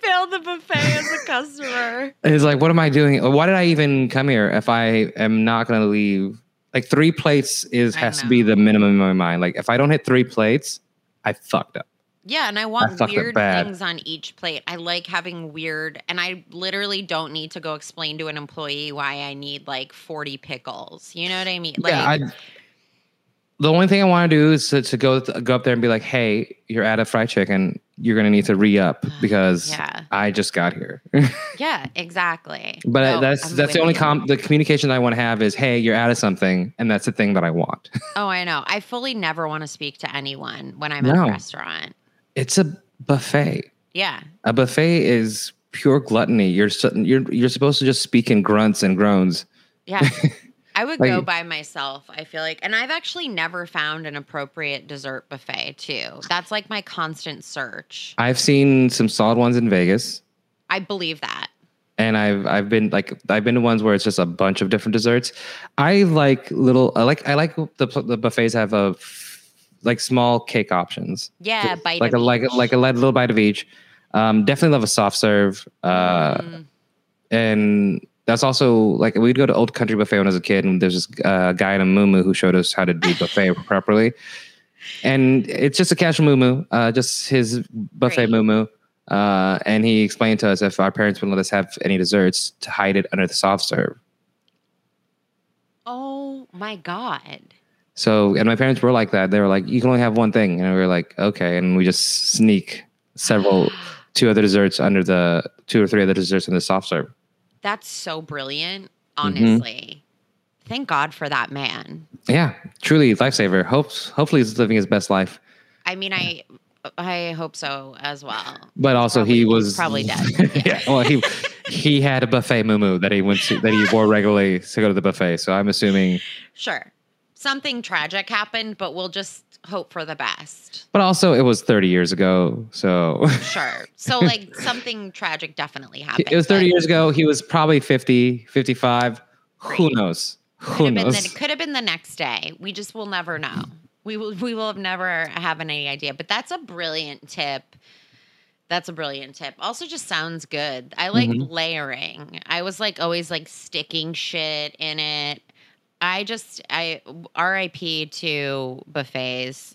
failed the buffet as a customer. It's like, what am I doing? Why did I even come here if I am not going to leave? Like three plates is has to be the minimum in my mind. Like if I don't hit three plates, I fucked up. Yeah, and I want up weird things on each plate. I like having weird, and I literally don't need to go explain to an employee why I need like 40 pickles. You know what I mean? Like, yeah, I, the only thing I want to do is to, to go go up there and be like, "Hey, you're out of fried chicken. You're going to need to re up uh, because Yeah. I just got here." yeah, exactly. but No, that's I'm that's the only com- the communication I want to have is, "Hey, you're out of something," and that's the thing that I want. Oh, I know. I fully never want to speak to anyone when I'm at a restaurant. It's a buffet. Yeah. A buffet is pure gluttony. You're you're you're supposed to just speak in grunts and groans. Yeah. I would go by myself, I feel like. And I've actually never found an appropriate dessert buffet, too. That's like my constant search. I've seen some solid ones in Vegas, I believe that. and I've I've been like I've been to ones where it's just a bunch of different desserts. I like little. I like I like the the buffets have a like small cake options. Yeah, bite like a of like a, each. like a little bite of each. Um, definitely love a soft serve. Uh, Mm. and that's also like we'd go to Old Country Buffet when I was a kid, and there's this uh, guy in a muumuu who showed us how to do buffet properly. And it's just a casual muumuu, uh, just his buffet Great. muumuu. Uh, and he explained to us if our parents wouldn't let us have any desserts to hide it under the soft serve. Oh my God. So, and my parents were like that. They were like, "You can only have one thing," and we were like, "Okay." And we just sneak several, two other desserts under the two or three other desserts in the soft serve. That's so brilliant, Mm-hmm. honestly. Thank God for that man. Yeah, truly lifesaver. Hopes hopefully he's living his best life. I mean, I I hope so as well. But also Probably- he was probably dead. yeah. Well, he he had a buffet moo that he went to that he wore regularly to go to the buffet. So I'm assuming. Sure. Something tragic happened, but we'll just hope for the best. But also, it was 30 years ago. So Sure. So, like, something tragic definitely happened. it was 30 but years ago. He was probably 50, 55. Who knows? Who Could knows? the, could have been the next day. We just will never know. We will. We will have never have any idea. But that's a brilliant tip. That's a brilliant tip. Also, just sounds good. I like Mhm. layering. I was like always like sticking shit in it. I just I RIP to buffets.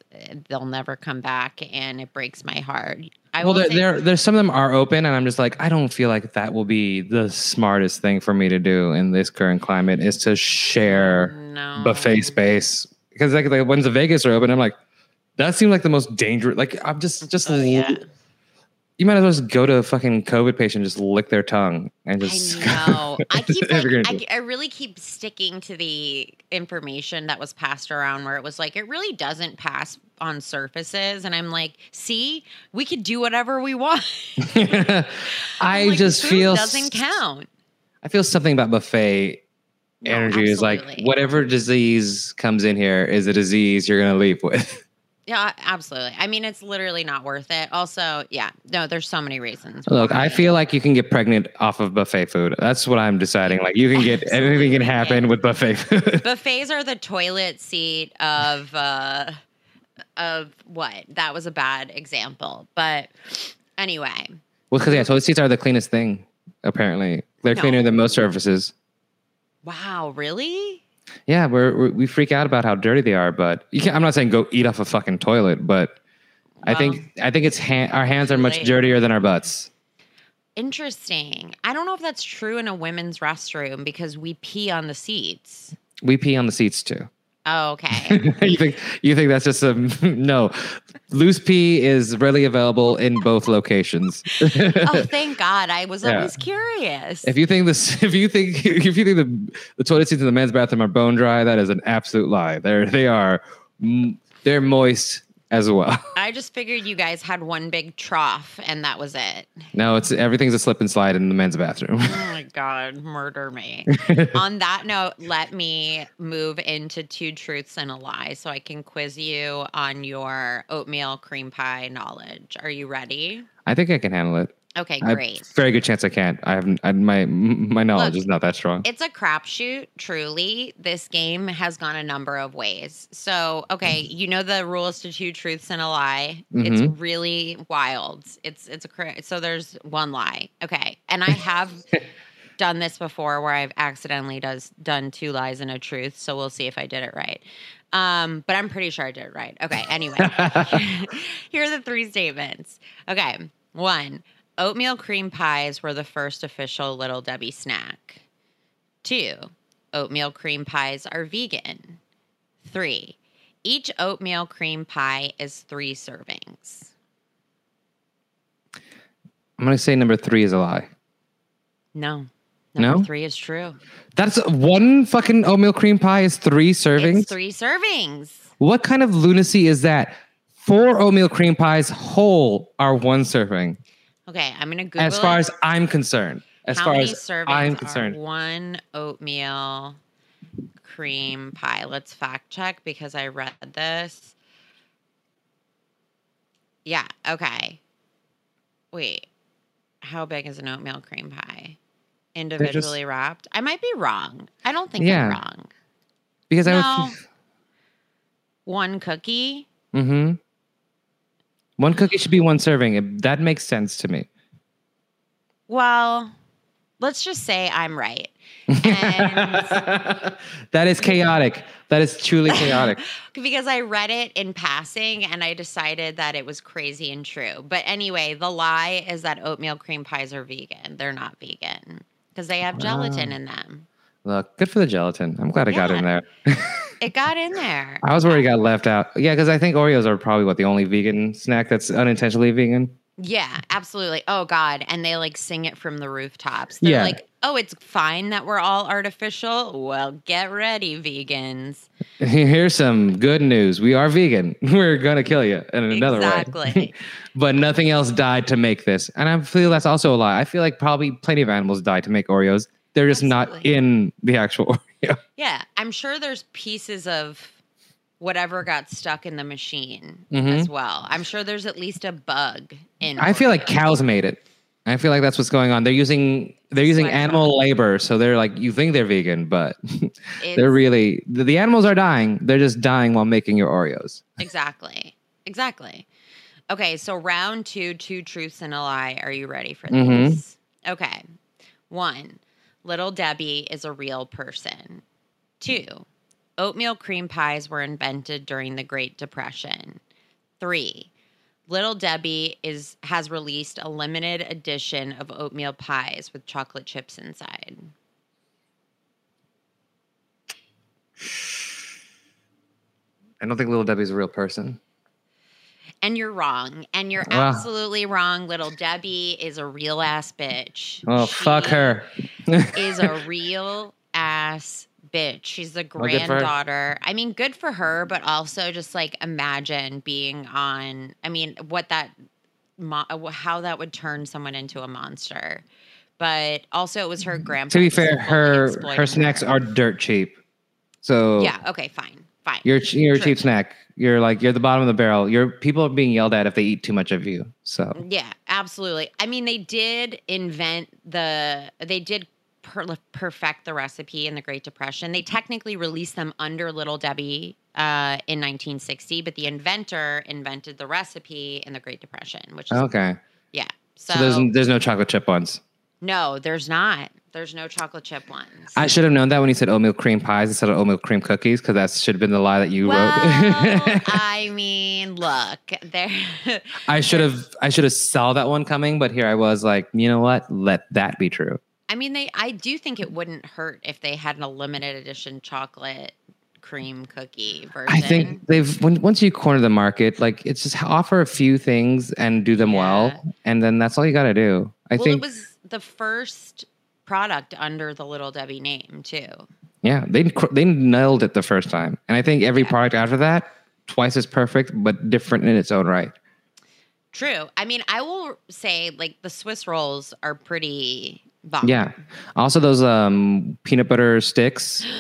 They'll never come back, and it breaks my heart. I well, there, there, there's some of them are open, and I'm just like, I don't feel like that will be the smartest thing for me to do in this current climate is to share no buffet space because like when's the ones in Vegas are open. I'm like, that seemed like the most dangerous. Like I'm just just Oh, yeah. You might as well just go to a fucking COVID patient, just lick their tongue and just. I know. I keep like, I, I really keep sticking to the information that was passed around where it was like it really doesn't pass on surfaces and I'm like, "See, we could do whatever we want." I Like, just feel doesn't count. I feel something about buffet No, energy is like whatever disease comes in here is a disease you're gonna leave with. Yeah, absolutely. I mean, it's literally not worth it. Also, yeah, no, there's so many reasons. Look. I feel like you can get pregnant off of buffet food. That's what I'm deciding. Like you can get anything can happen with buffet food. buffets are the toilet seat of uh of what? That was a bad example, but anyway, well, because yeah, toilet seats are the cleanest thing. Apparently, they're No. cleaner than most surfaces. wow, really? Yeah, we're, we freak out about how dirty they are, but you can't, I'm not saying go eat off a fucking toilet, but I Well, think I think it's ha- our hands are much dirtier than our butts. interesting. I don't know if that's true in a women's restroom because we pee on the seats. We pee on the seats too. Oh, okay. you think you think that's just a no? Loose pee is readily available in both locations. oh, thank God. I was Yeah. always curious. If you think this, if you think if you think the the toilet seats in the men's bathroom are bone dry, that is an absolute lie. They're they are they're moist as well. I just figured you guys had one big trough and that was it. No, it's everything's a slip and slide in the men's bathroom. Oh my God, murder me. On that note, let me move into two truths and a lie so I can quiz you on your oatmeal cream pie knowledge. Are you ready? I think I can handle it. Okay, great. very good chance I can't. I haven't. I, my my knowledge Look, is not that strong. It's a crapshoot, truly. This game has gone a number of ways. So, okay, you know the rules to two truths and a lie. It's Mhm. really wild. It's it's a so there's one lie. Okay, and I have done this before where I've accidentally does done two lies and a truth. So we'll see if I did it right. Um, but I'm pretty sure I did it right. Okay, anyway. Here are the three statements. Okay. One, oatmeal cream pies were the first official Little Debbie snack. Two, oatmeal cream pies are vegan. Three, each oatmeal cream pie is three servings. I'm gonna say number three is a lie. No. Number No? three is true. That's one fucking oatmeal cream pie is three servings. It's three servings. What kind of lunacy is that? Four oatmeal cream pies whole are one serving. Okay, I'm gonna Google as far it. as I'm concerned. As How far as I'm concerned. one oatmeal cream pie. Let's fact check because I read this. Yeah, okay. Wait. How big is an oatmeal cream pie? Individually wrapped? I might be wrong. I don't think Yeah. I'm wrong. Because No. I would. One cookie? Mm-hmm. One cookie should be one serving. That makes sense to me. Well, let's just say I'm right. And that is chaotic. That is truly chaotic. because I read it in passing and I decided that it was crazy and true. But anyway, the lie is that oatmeal cream pies are vegan. They're not vegan because they have gelatin in them. Look, good for the gelatin. I'm glad I got in there. It got in there. I was worried it got left out. Yeah, because I think Oreos are probably what the only vegan snack that's unintentionally vegan. Yeah, absolutely. Oh God. And they like sing it from the rooftops. They're Yeah. like, oh, it's fine that we're all artificial. Well, get ready, vegans. Here's some good news. We are vegan. We're gonna kill you in another way. Exactly. but nothing else died to make this. And I feel that's also a lie. I feel like probably plenty of animals died to make Oreos. They're just not in the actual Oreo. Yeah, I'm sure there's pieces of whatever got stuck in the machine Mhm. as well. I'm sure there's at least a bug in. I feel like Oreo. cows made it. I feel like that's what's going on. They're using they're using Sweatshirt. animal labor, so they're like you think they're vegan, but they're really the, the animals are dying. They're just dying while making your Oreos. exactly, exactly. Okay, so round two, two truths and a lie. Are you ready for this? Okay, one, Little Debbie is a real person. Two, oatmeal cream pies were invented during the Great Depression. Three, Little Debbie is has released a limited edition of oatmeal pies with chocolate chips inside. I don't think Little Debbie's a real person. And you're wrong. And you're Wow. absolutely wrong. Little Debbie is a real ass bitch. Oh, fuck her. Is a real ass bitch. She's the Well, good for her. granddaughter. I mean, good for her, but also just like imagine being on. I mean, what that, mo- how that would turn someone into a monster. but also it was her grandpa. To be fair, her her snacks her. are dirt cheap. So Yeah. Okay. Fine. Fine. you're you're a True. cheap snack. You're like you're the bottom of the barrel. You're people are being yelled at if they eat too much of you. So Yeah, absolutely. I mean, they did invent the, they did per- perfect the recipe in the Great Depression. They technically released them under Little Debbie uh, in 1960, but the inventor invented the recipe in the Great Depression, which is, okay. yeah. So, So, there's there's no chocolate chip ones. no, there's not. There's no chocolate chip ones. I should have known that when you said oatmeal cream pies instead of oatmeal cream cookies, because that should have been the lie that you well, wrote. I mean, look, there. I should have I should have saw that one coming, but here I was like, you know what? Let that be true. I mean, they. I do think it wouldn't hurt if they had a limited edition chocolate cream cookie version. I think they've when once you corner the market, like it's just offer a few things and do them Yeah. well, and then that's all you got to do. I well, think it was the first product under the Little Debbie name too. yeah, they they nailed it the first time, and I think every Yeah. product after that twice as perfect, but different in its own right. True. I mean, I will say like the Swiss rolls are pretty bomb. Yeah. Also, those um peanut butter sticks.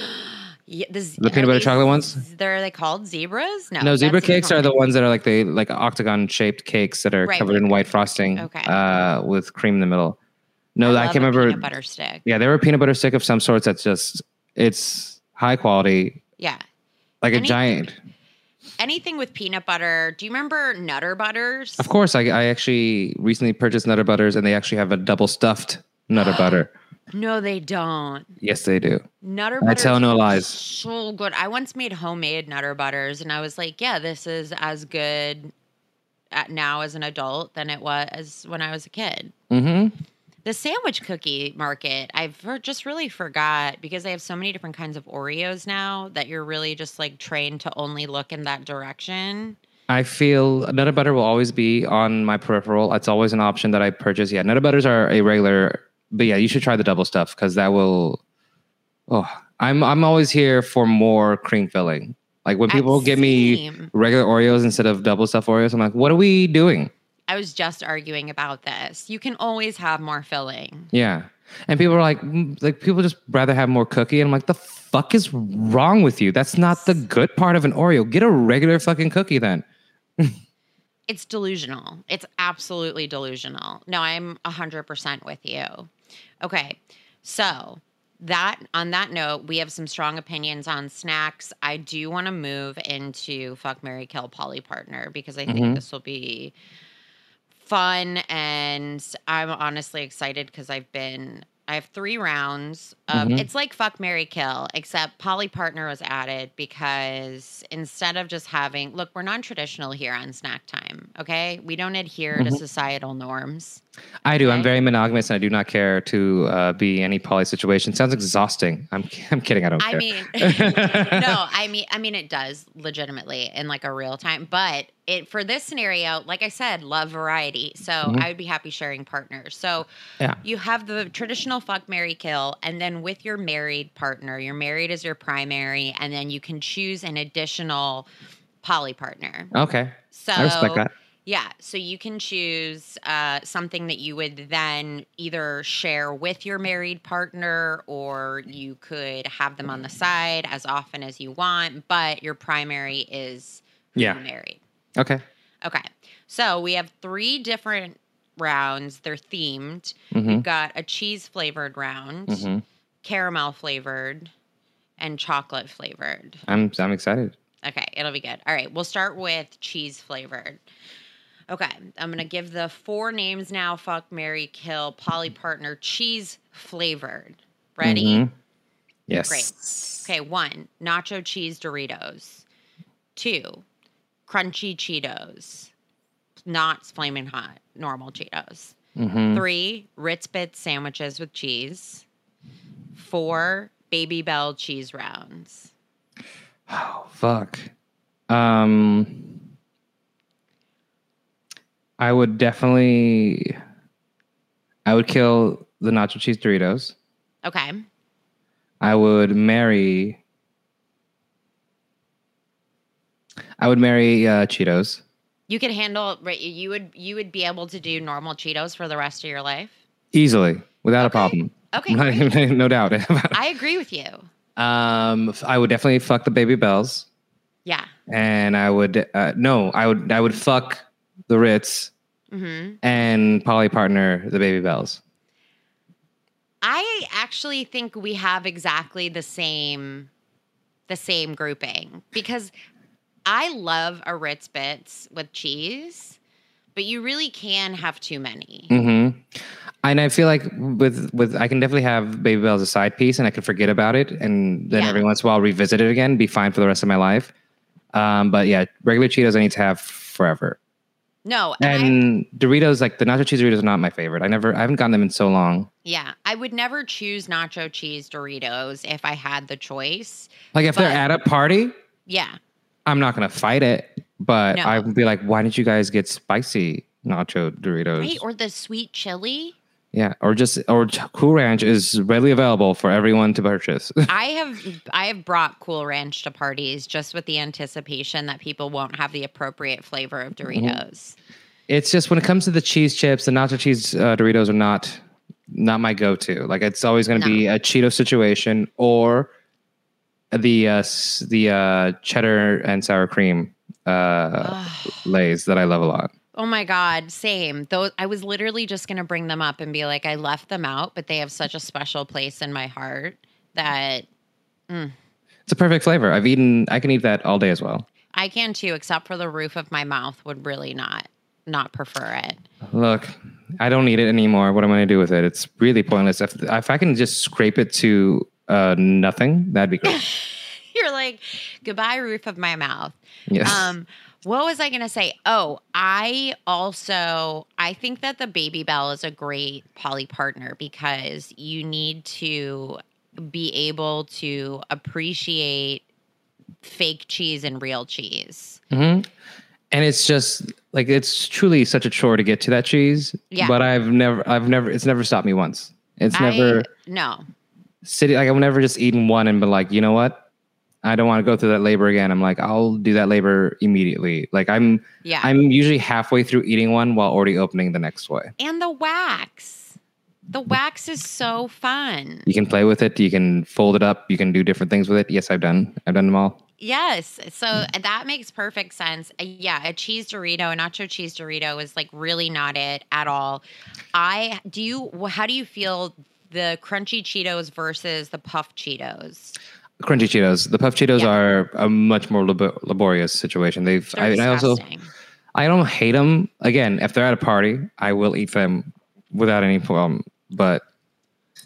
Yeah, this, The peanut butter these- chocolate ones? They're they called zebras? No, No, zebra cakes are the ones that are like they like octagon shaped cakes that are Right, covered right, in white right. frosting. Okay. Uh, with cream in the middle. No, I, love can't a remember. peanut butter stick. Yeah, they were a peanut butter stick of some sorts. That's just it's high quality, Yeah. like a giant. Anything with peanut butter. Do you remember Nutter Butters? Of course, I, I actually recently purchased Nutter Butters, and they actually have a double stuffed Nutter Butter. No, they don't. Yes, they do. Nutter I tell no lies. So good. I once made homemade Nutter Butters, and I was like, "Yeah, this is as good at now as an adult than it was when I was a kid." Mm-hmm. The sandwich cookie market, I've just really forgot because they have so many different kinds of Oreos now that you're really just like trained to only look in that direction. I feel Nutter Butter will always be on my peripheral. It's always an option that I purchase. Yeah, Nutter Butters are a regular, but yeah, you should try the double stuff because that will. Oh, I'm I'm always here for more cream filling. Like when people give me regular Oreos instead of double stuff Oreos, I'm like, what are we doing? I was just arguing about this. You can always have more filling. Yeah. And people are like, mm, like people just rather have more cookie. And I'm like, the fuck is wrong with you? That's not the good part of an Oreo. Get a regular fucking cookie then. It's delusional. It's absolutely delusional. No, I'm 100% with you. Okay. So, that on that note, we have some strong opinions on snacks. I do want to move into fuck Mary Kill Polly Partner because I think Mhm. this will be fun and I'm honestly excited because I've been I have three rounds of Mhm. it's like fuck Mary Kill, except Polly Partner was added because instead of just having look, we're non-traditional here on snack time. Okay. We don't adhere to Mhm. societal norms. I do. I'm very monogamous and I do not care to uh, be any poly situation. Sounds exhausting. I'm, I'm kidding. I don't I care. mean no, I mean I mean it does legitimately in like a real time, but it for this scenario, like I said, love variety. So Mhm. I would be happy sharing partners. So Yeah. you have the traditional fuck Mary kill, and then with your married partner, you're married as your primary, and then you can choose an additional poly partner. Okay. So I respect that. Yeah, so you can choose uh, something that you would then either share with your married partner, or you could have them on the side as often as you want. But your primary is Yeah. married. Okay. Okay, so we have three different rounds. They're themed. hmm We've got a cheese flavored round, hmm caramel flavored, and chocolate flavored. I'm, I'm excited. Okay, it'll be good. All right, we'll start with cheese flavored. Okay, I'm gonna give the four names now. Fuck, Mary, Kill, Polly Partner, cheese flavored. Ready? Mhm. Yes. Okay, one, nacho cheese Doritos. Two, crunchy Cheetos. Not flaming hot, normal Cheetos. hmm Three, Ritz Bits sandwiches with cheese. Four, Babybel cheese rounds. Oh, fuck. Um, I would definitely. I would kill the nacho cheese Doritos. Okay. I would marry. I would marry uh, Cheetos. You could handle right. You would you would be able to do normal Cheetos for the rest of your life. easily without a problem. Okay, Not no doubt. I agree with you. Um, I would definitely fuck the Babybels, Yeah. and I would uh, no, I would I would fuck the Ritz hmm and Polly partner the Babybels. I actually think we have exactly the same the same grouping because I love a Ritz bits with cheese, but you really can have too many. Mm-hmm. And I feel like with with I can definitely have Babybels as a side piece, and I can forget about it, and then Yeah. every once in a while revisit it again, be fine for the rest of my life. Um, but yeah, regular Cheetos I need to have forever. No, and, I, Doritos, like the nacho cheese Doritos, are not my favorite. I never, I haven't gotten them in so long. yeah, I would never choose nacho cheese Doritos if I had the choice. Like if they're at a party, Yeah. I'm not gonna fight it, but No. I would be like, why didn't you guys get spicy nacho Doritos? Right, or the sweet chili. Yeah, or just or Cool Ranch is readily available for everyone to purchase. I have I have brought Cool Ranch to parties just with the anticipation that people won't have the appropriate flavor of Mm-hmm. Doritos. it's just when it comes to the cheese chips, the nacho cheese uh, Doritos are not not my go-to. Like it's always going to be a Cheeto situation or the uh, the uh, cheddar and sour cream uh, lays that I love a lot. Oh my god, same. Those I was literally just going to bring them up and be like I left them out, but they have such a special place in my heart that It's a perfect flavor. I've eaten. I can eat that all day as well. I can too except for the roof of my mouth would really not not prefer it. Look, I don't need it anymore. What am I going to do with it? It's really pointless. If if I can just scrape it to uh, nothing, that'd be great. You're like goodbye roof of my mouth. Yes. Um, what was I going to say? Oh, I also I think that the Babybel is a great poly partner because you need to be able to appreciate fake cheese and real cheese. hmm And it's just like it's truly such a chore to get to that cheese. Yeah. But I've never, I've never, it's never stopped me once. It's never no. city. Like I've never just eaten one and been like, you know what? I don't want to go through that labor again. I'm like, I'll do that labor immediately. Like I'm, Yeah. I'm usually halfway through eating one while already opening the next one. and the wax. The wax is so fun. You can play with it. You can fold it up. You can do different things with it. Yes, I've done. I've done them all. Yes. So that makes perfect sense. Uh, Yeah, a cheese Dorito, a nacho cheese Dorito is like really not it at all. I do you how do you feel the crunchy Cheetos versus the puff Cheetos? Crunchy Cheetos. The puff Cheetos Yeah. are a much more labo- laborious situation. They've. I, I also. I don't hate them. Again, if they're at a party, I will eat them without any problem. But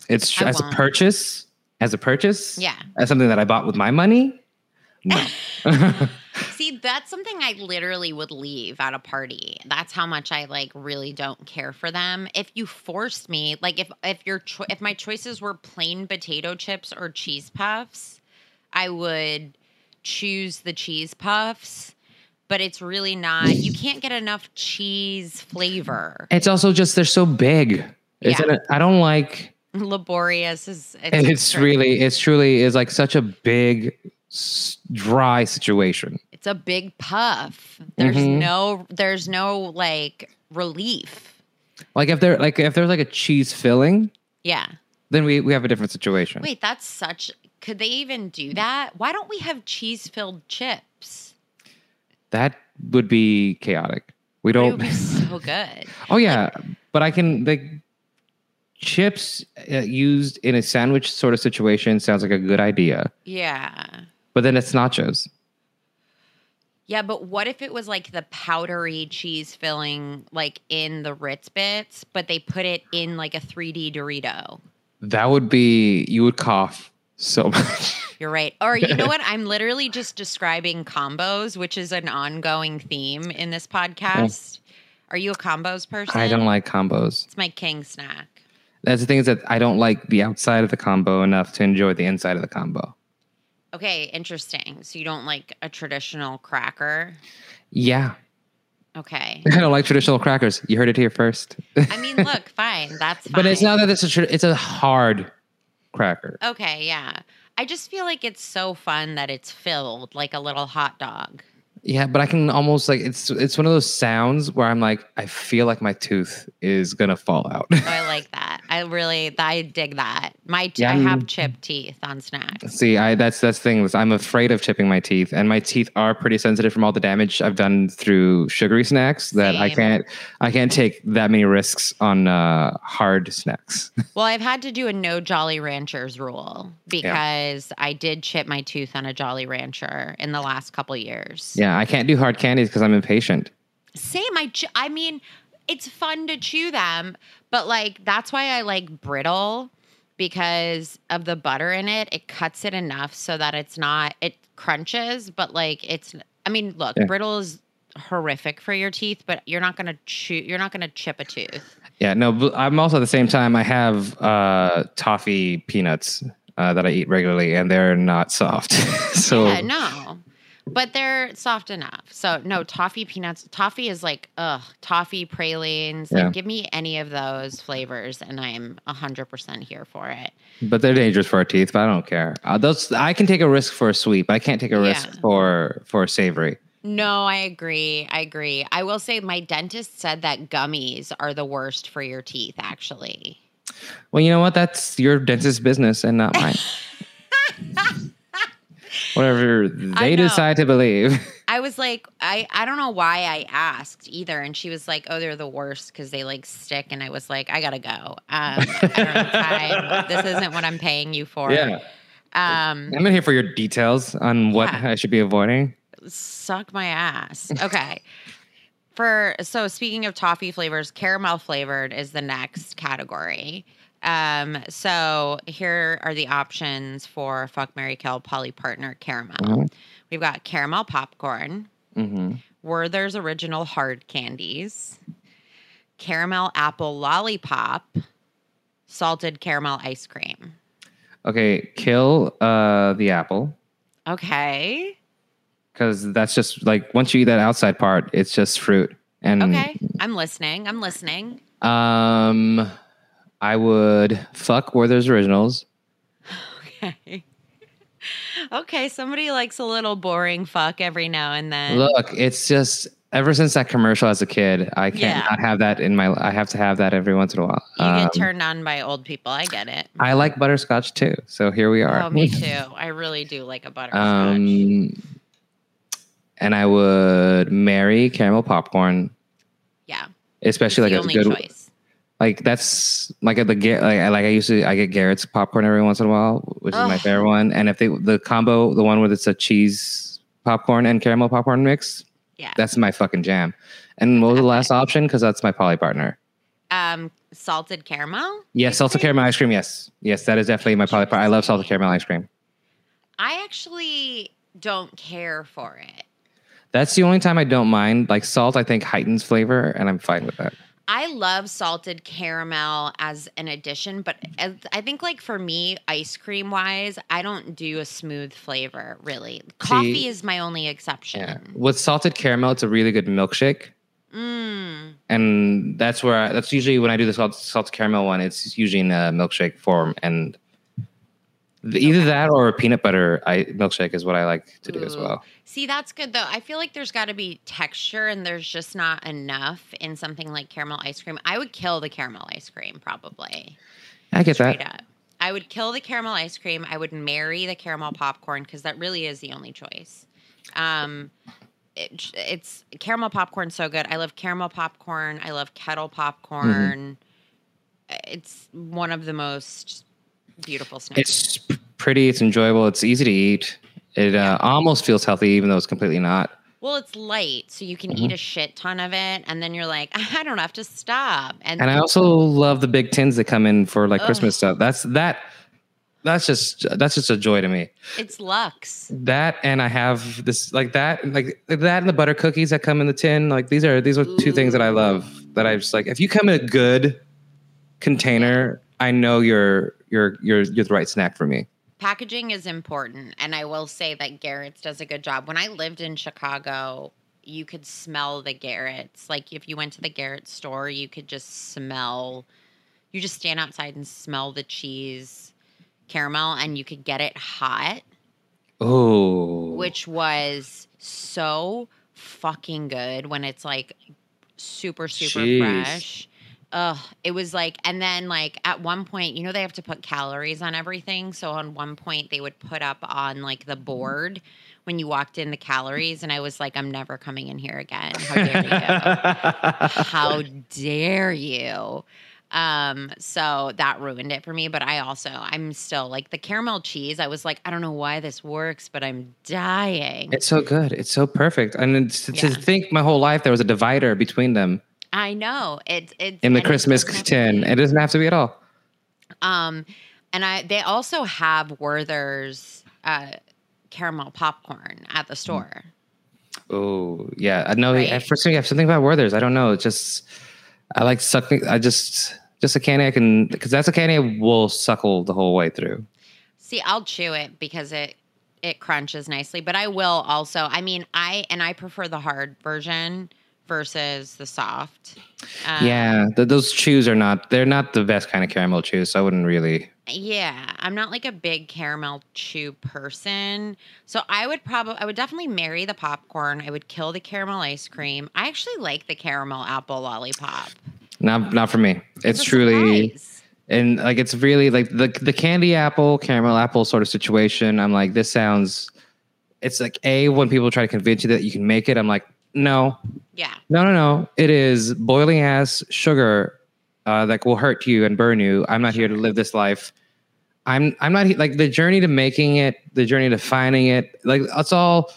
it's I as a won't. purchase, as a purchase, Yeah. as something that I bought with my money. No, See, that's something I literally would leave at a party. That's how much I like really don't care for them. If you forced me, like if if your cho- if my choices were plain potato chips or cheese puffs, I would choose the cheese puffs. But it's really not. You can't get enough cheese flavor. it's also just they're so big. It's Yeah. an- I don't like. Laborious is It's, extreme. really, it's truly is like such a big, dry situation. it's a big puff. There's Mhm. no there's no like relief. Like if they're like if there's like a cheese filling, Yeah. then we we have a different situation. Wait, that's such. Could they even do that? Why don't we have cheese filled chips? That would be chaotic. We don't. would be so good. Oh yeah, but I can like chips uh, used in a sandwich sort of situation sounds like a good idea. Yeah. But then it's nachos. Yeah, but what if it was like the powdery cheese filling, like in the Ritz bits, but they put it in like a 3D Dorito? That would be you would cough so much. You're right. Or you know what? I'm literally just describing combos, which is an ongoing theme in this podcast. Are you a combos person? I don't like combos. It's my king snack. That's the thing is that I don't like the outside of the combo enough to enjoy the inside of the combo. Okay, interesting. So you don't like a traditional cracker? Yeah, Okay. I don't like traditional crackers. You heard it here first. I mean, look, fine. That's fine. but it's not that it's a tra- it's a hard cracker. Okay, yeah. I just feel like it's so fun that it's filled like a little hot dog. Yeah, but I can almost like it's it's one of those sounds where I'm like I feel like my tooth is gonna fall out. So I like that. I really, I dig that. My, t- Yeah, I have chipped teeth on snacks. See, I that's that's the thing. is I'm afraid of chipping my teeth, and my teeth are pretty sensitive from all the damage I've done through sugary snacks. That I can't I can't take that many risks on uh, hard snacks. Well, I've had to do a no Jolly Ranchers rule because I did chip my tooth on a Jolly Rancher in the last couple years. yeah, I can't do hard candies because I'm impatient. Same. I, ch- I mean, it's fun to chew them, but like that's why I like brittle because of the butter in it. It cuts it enough so that it's not, it crunches, but like it's, I mean, look, Yeah. brittle is horrific for your teeth, but you're not going to chew, you're not going to chip a tooth. Yeah, no, I'm also at the same time I have uh, toffee peanuts uh, that I eat regularly, and they're not soft. so Yeah, no. But they're soft enough. So no, toffee peanuts. Toffee is like, ugh, toffee pralines. Like give me any of those flavors and I'm hundred percent here for it. but they're dangerous for our teeth. But I don't care. Uh, those I can take a risk for a sweet, but I can't take a risk Yeah. for for savory. No, I agree. I agree. I will say my dentist said that gummies are the worst for your teeth, actually. Well, you know what? That's your dentist's business and not mine. Whatever they decide to believe. I was like, I, I don't know why I asked either. And she was like, oh, they're the worst because they like stick. And I was like, I gotta go. Um, I don't have. This isn't what I'm paying you for. yeah, Um, I'm in here for your details on what Yeah. I should be avoiding. suck my ass. Okay. For so speaking of toffee flavors, caramel flavored is the next category. Um, so here are the options for fuck Mary Kill Polly Partner caramel. Mhm. We've got caramel popcorn, hmm Werther's original hard candies, caramel apple lollipop, salted caramel ice cream. Okay, kill uh, the apple Okay. because that's just like once you eat that outside part, it's just fruit. And Okay. I'm listening. I'm listening. um, I would fuck Werther's Originals. Okay. okay, somebody likes a little boring fuck every now and then. Look, it's just ever since that commercial as a kid, I can't Yeah. not have that in my. I have to have that every once in a while. you Um, get turned on by old people. I get it. I like butterscotch too, so here we are. Oh, me too. I really do like a butterscotch. Um, and I would marry caramel popcorn, yeah. especially it's like a only good. choice. Like that's like at the like I like I used to I get Garrett's popcorn every once in a while, which is my favorite one. And if they the combo, the one where it's a cheese popcorn and caramel popcorn mix, Yeah. that's my fucking jam. And what was the last option? Because that's my poly partner. Um, salted caramel. Yes, salted caramel ice cream. Yes, yes, that is definitely my poly partner. I love salted caramel ice cream. I actually don't care for it. That's the only time I don't mind. Like salt, I think heightens flavor, and I'm fine with that. I love salted caramel as an addition, but as, I think like for me, ice cream wise, I don't do a smooth flavor really. Coffee is my only exception. Yeah. With salted caramel, it's a really good milkshake. Mm. and that's where I, that's usually when I do the salt, salted caramel one. It's usually in a milkshake form, and either that or a peanut butter I, milkshake is what I like to do as well. See, that's good though. I feel like there's got to be texture, and there's just not enough in something like caramel ice cream. I would kill the caramel ice cream probably. I get Straight that. up. I would kill the caramel ice cream. I would marry the caramel popcorn because that really is the only choice. Um, it, it's caramel popcorn so good. I love caramel popcorn. I love kettle popcorn. It's one of the most beautiful snacks. It's pretty. It's enjoyable. It's easy to eat. It uh, almost feels healthy, even though it's completely not. well, it's light, so you can Mm-hmm. eat a shit ton of it, and then you're like, I don't have to stop. And, And I also love the big tins that come in for like Ugh. Christmas stuff. That's that. That's just that's just a joy to me. it's Lux. That and I have this like that like that and the butter cookies that come in the tin. Like these are these are two things that I love. That I just like. If you come in a good container, I know you're you're you're you're the right snack for me. packaging is important and i will say that garrett's does a good job. When i lived in chicago you could smell the garrett's. Like if you went to the garrett store you could just smell you just stand outside and smell the cheese caramel and you could get it hot. Oh, which was so fucking good when it's like super super Jeez. fresh ugh, it was like, and then like at one point, you know, they have to put calories on everything. So on one point, they would put up on like the board when you walked in the calories, and I was like, I'm never coming in here again. How dare you? How dare you? Um, so that ruined it for me. But I also, I'm still like the caramel cheese. I was like, I don't know why this works, but I'm dying. It's so good. It's so perfect. And then to, to think my whole life there was a divider between them I know it's it's in the Christmas doesn't have to tin. It doesn't have to be at all. Um, and I they also have Werther's uh, caramel popcorn at Mm. the store. Oh yeah, I know. Right? At first, you have something about Werther's. I don't know. It's just I like sucking. I just just a candy I can because that's a candy I will suckle the whole way through. See, I'll chew it because it it crunches nicely, but I will also. I mean, I and I prefer the hard version versus the soft. Um, yeah, th- those chews are not. They're not the best kind of caramel chews. So I wouldn't really. Yeah, I'm not like a big caramel chew person. So I would probably I would definitely marry the popcorn. I would kill the caramel ice cream. I actually like the caramel apple lollipop. Not not for me. It's a truly surprise. and like it's really like the the candy apple caramel apple sort of situation. I'm like this sounds. It's like a when people try to convince you that you can make it. I'm like no, Yeah. No, no, no. It is boiling ass sugar uh, that will hurt you and burn you. I'm not here to live this life. I'm I'm not like the journey to making it, the journey to finding it. Like it's all.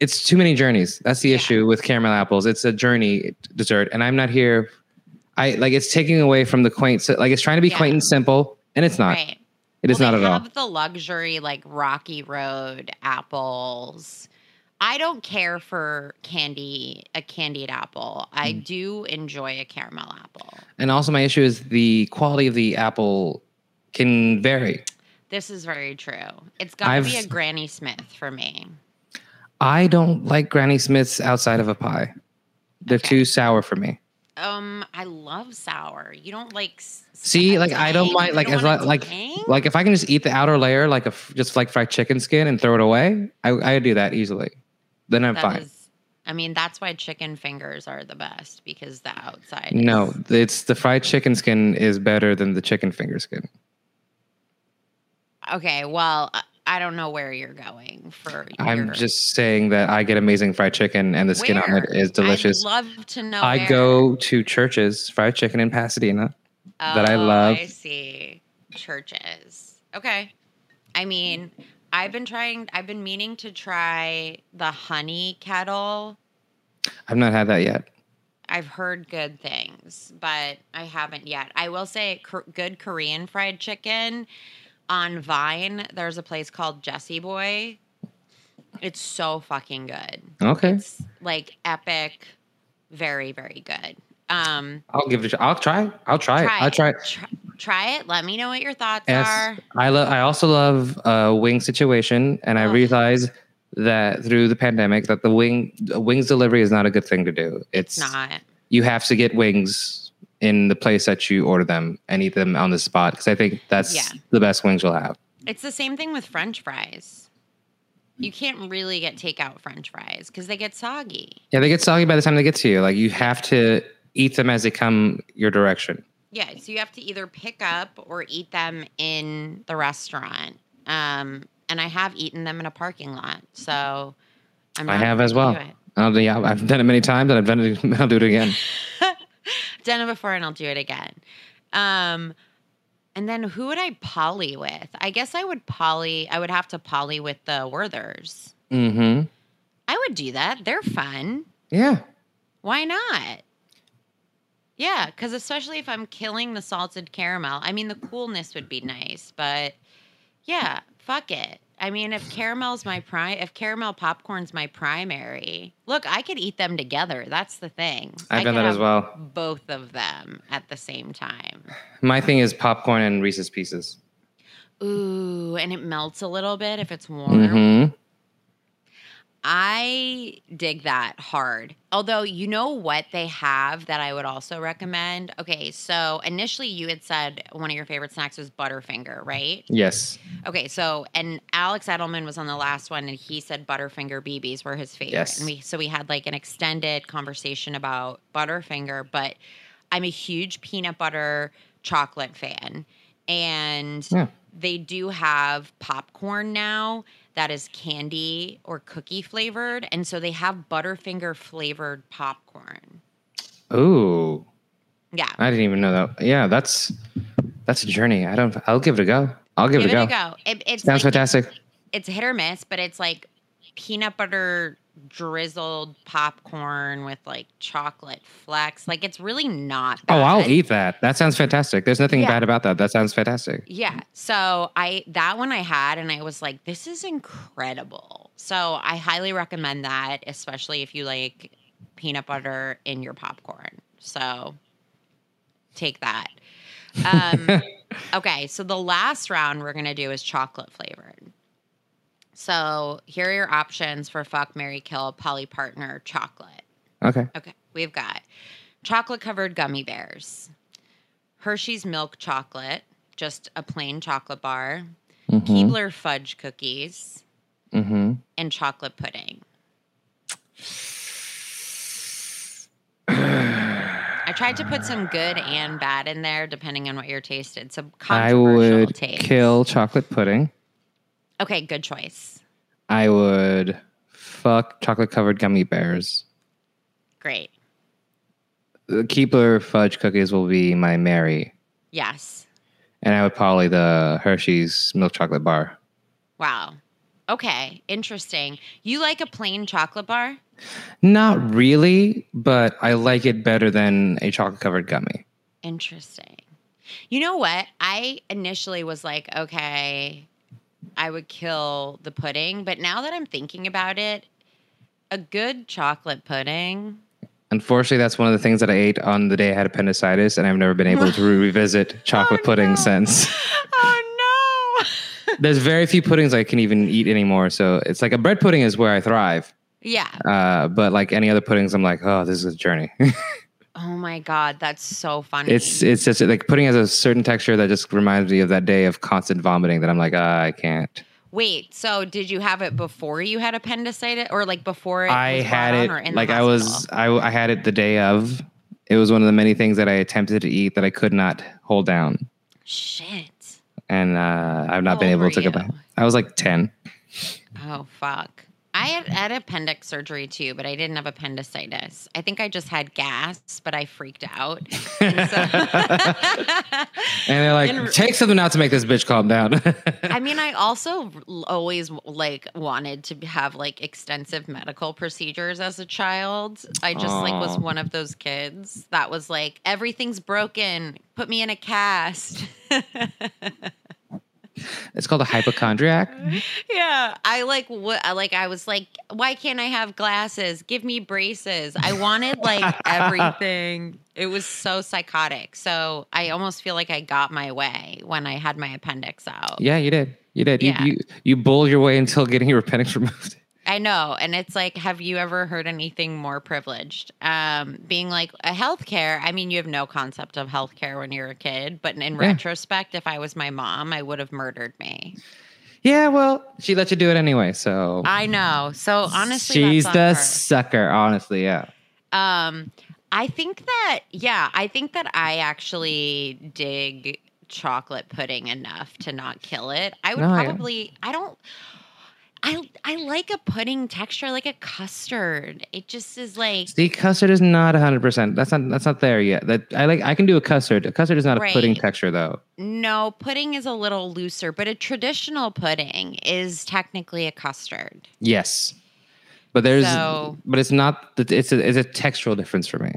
It's too many journeys. That's the Yeah. issue with caramel apples. It's a journey dessert, and I'm not here. I like it's taking away from the quaint. Like it's trying to be Yeah. quaint and simple, and it's not. Right. It is well, not they at all. the luxury like Rocky Road apples. I don't care for candy, a candied apple. I Mm. do enjoy a caramel apple. And also, my issue is the quality of the apple can vary. This is very true. It's got to be a Granny Smith for me. I don't like Granny Smiths outside of a pie. They're Okay. too sour for me. Um, I love sour. You don't like See, like I don't mind, like as want li- a like like if I can just eat the outer layer, like a f- just like fried chicken skin and throw it away, I I do that easily. Then I'm That fine. is- I mean, that's why chicken fingers are the best because the outside. no, is- it's the fried chicken skin is better than the chicken finger skin. Okay, well, I- don't know where you're going for. I'm just saying that I get amazing fried chicken and the skin on it is delicious. I'd love to know. I where. go to Church's fried chicken in Pasadena. that I Oh, love. I see Church's. Okay, I mean, I've been trying. I've been meaning to try the honey kettle. I've not had that yet. I've heard good things, but I haven't yet. I will say, good Korean fried chicken on Vine. There's a place called Jesse Boy. It's so fucking good. Okay, It's like epic, very very good. Um, I'll give it. A, I'll try. I'll try, it. I'll try. it. Try, try it. Let me know what your thoughts Yes, are. I love. I also love uh, wing situation, and I realize that through the pandemic that the wing wings delivery is not a good thing to do. It's, Not. you have to get wings in the place that you order them and eat them on the spot because I think that's Yeah. the best wings you'll have. It's the same thing with French fries. You can't really get takeout French fries because they get soggy. Yeah, they get soggy by the time they get to you. Like you have to eat them as they come your direction. Yeah, so you have to either pick up or eat them in the restaurant. Um, and I have eaten them in a parking lot, so I'm I have as well. do. Yeah, I've done it many times, and I've done it. I'll do it again. Done it before, and I'll do it again. Um, and then who would I poly with? I guess I would poly. I would have to poly with the Werther's. hmm I would do that. They're fun. Yeah. Why not? Yeah, because especially if I'm killing the salted caramel, I mean, the coolness would be nice, but yeah, fuck it. I mean, if caramel's my prime, if caramel popcorn's my primary, look, I could eat them together. That's the thing. I've I done that as well. Both of them at the same time. My thing is popcorn and Reese's Pieces. Ooh, and it melts a little bit if it's warm. hmm I dig that hard. Although, you know what they have that I would also recommend? Okay, so initially you had said one of your favorite snacks was Butterfinger, right? Yes. Okay, so and Alex Edelman was on the last one and he said Butterfinger BBs were his favorite. Yes. And we so we had like an extended conversation about Butterfinger, but I'm a huge peanut butter chocolate fan. And Yeah. they do have popcorn now that is candy or cookie flavored. And so they have Butterfinger flavored popcorn. Ooh, Yeah. I didn't even know that. Yeah, that's that's a journey. I don't. I'll give it a go. I'll give, Give it it a a go. go. It, it's Sounds like, fantastic. it's hit or miss, but it's like peanut butter drizzled popcorn with like chocolate flecks. Like it's really not. Oh, I'll eat that. That sounds fantastic. There's nothing Yeah. bad about that. That sounds fantastic. Yeah. So I that one I had and I was like, this is incredible. So I highly recommend that, especially if you like peanut butter in your popcorn. So take that. Um, okay, so the last round we're gonna do is chocolate flavored. So here are your options for fuck Mary Kill poly Partner chocolate. Okay. Okay, we've got chocolate covered gummy bears, Hershey's milk chocolate, just a plain chocolate bar, Mm-hmm. Keebler fudge cookies, Mm-hmm. and chocolate pudding. I tried to put some good and bad in there, depending on what you're tasted. Some I would taste. kill chocolate pudding. Okay, good choice. I would fuck chocolate covered gummy bears. Great. The Keebler fudge cookies will be my Mary, Yes. and I would probably the Hershey's milk chocolate bar. Wow. Okay, interesting. You like a plain chocolate bar? Not really, but I like it better than a chocolate covered gummy. Interesting. You know what? I initially was like, okay, I would kill the pudding, but now that I'm thinking about it, a good chocolate pudding. Unfortunately, that's one of the things that I ate on the day I had appendicitis, and I've never been able to revisit chocolate Oh, pudding no. since. Oh no. There's very few puddings I can even eat anymore. So it's like a bread pudding is where I thrive. yeah. Uh, but like any other puddings, I'm like, oh, this is a journey. Oh my god, that's so funny. it's it's just like pudding has a certain texture that just reminds me of that day of constant vomiting that I'm like, ah, I can't. Wait, so did you have it before you had appendicitis or like before it I had it like I was? I, I had it the day of. It was one of the many things that I attempted to eat that I could not hold down, Shit. and uh, I've not How been able to go back. I was like ten. Oh fuck. I had, had appendix surgery too, but I didn't have appendicitis. I think I just had gas, but I freaked out. And so- And they're like, In- take something out to make this bitch calm down. I mean, I also always like wanted to have like extensive medical procedures as a child. I just like was one of those kids that was like everything's broken, put me in a cast. it's called a hypochondriac. yeah, I like what I like I was like why can't I have glasses? Give me braces. I wanted like everything. It was so psychotic. So I almost feel like I got my way when I had my appendix out. Yeah, you did. You did. Yeah. You, you you bulled your way until getting your appendix removed. I know. And it's like, have you ever heard anything more privileged? Um, being like a healthcare, I mean, you have no concept of healthcare when you're a kid, but in Yeah. retrospect, if I was my mom, I would have murdered me. Yeah, well, she let you do it anyway, so I know. So honestly, she's the her. sucker. Honestly, yeah. Um, I think that yeah, I think that I actually dig chocolate pudding enough to not kill it. I would No, I- probably I don't I I like a pudding texture like a custard. It just is like See, custard is not hundred percent. That's not that's not there yet. That I like. I can do a custard. A custard is not a pudding Right. texture, though. no, pudding is a little looser, but a traditional pudding is technically a custard. Yes, but there's So- but it's not. It's a it's a textural difference for me.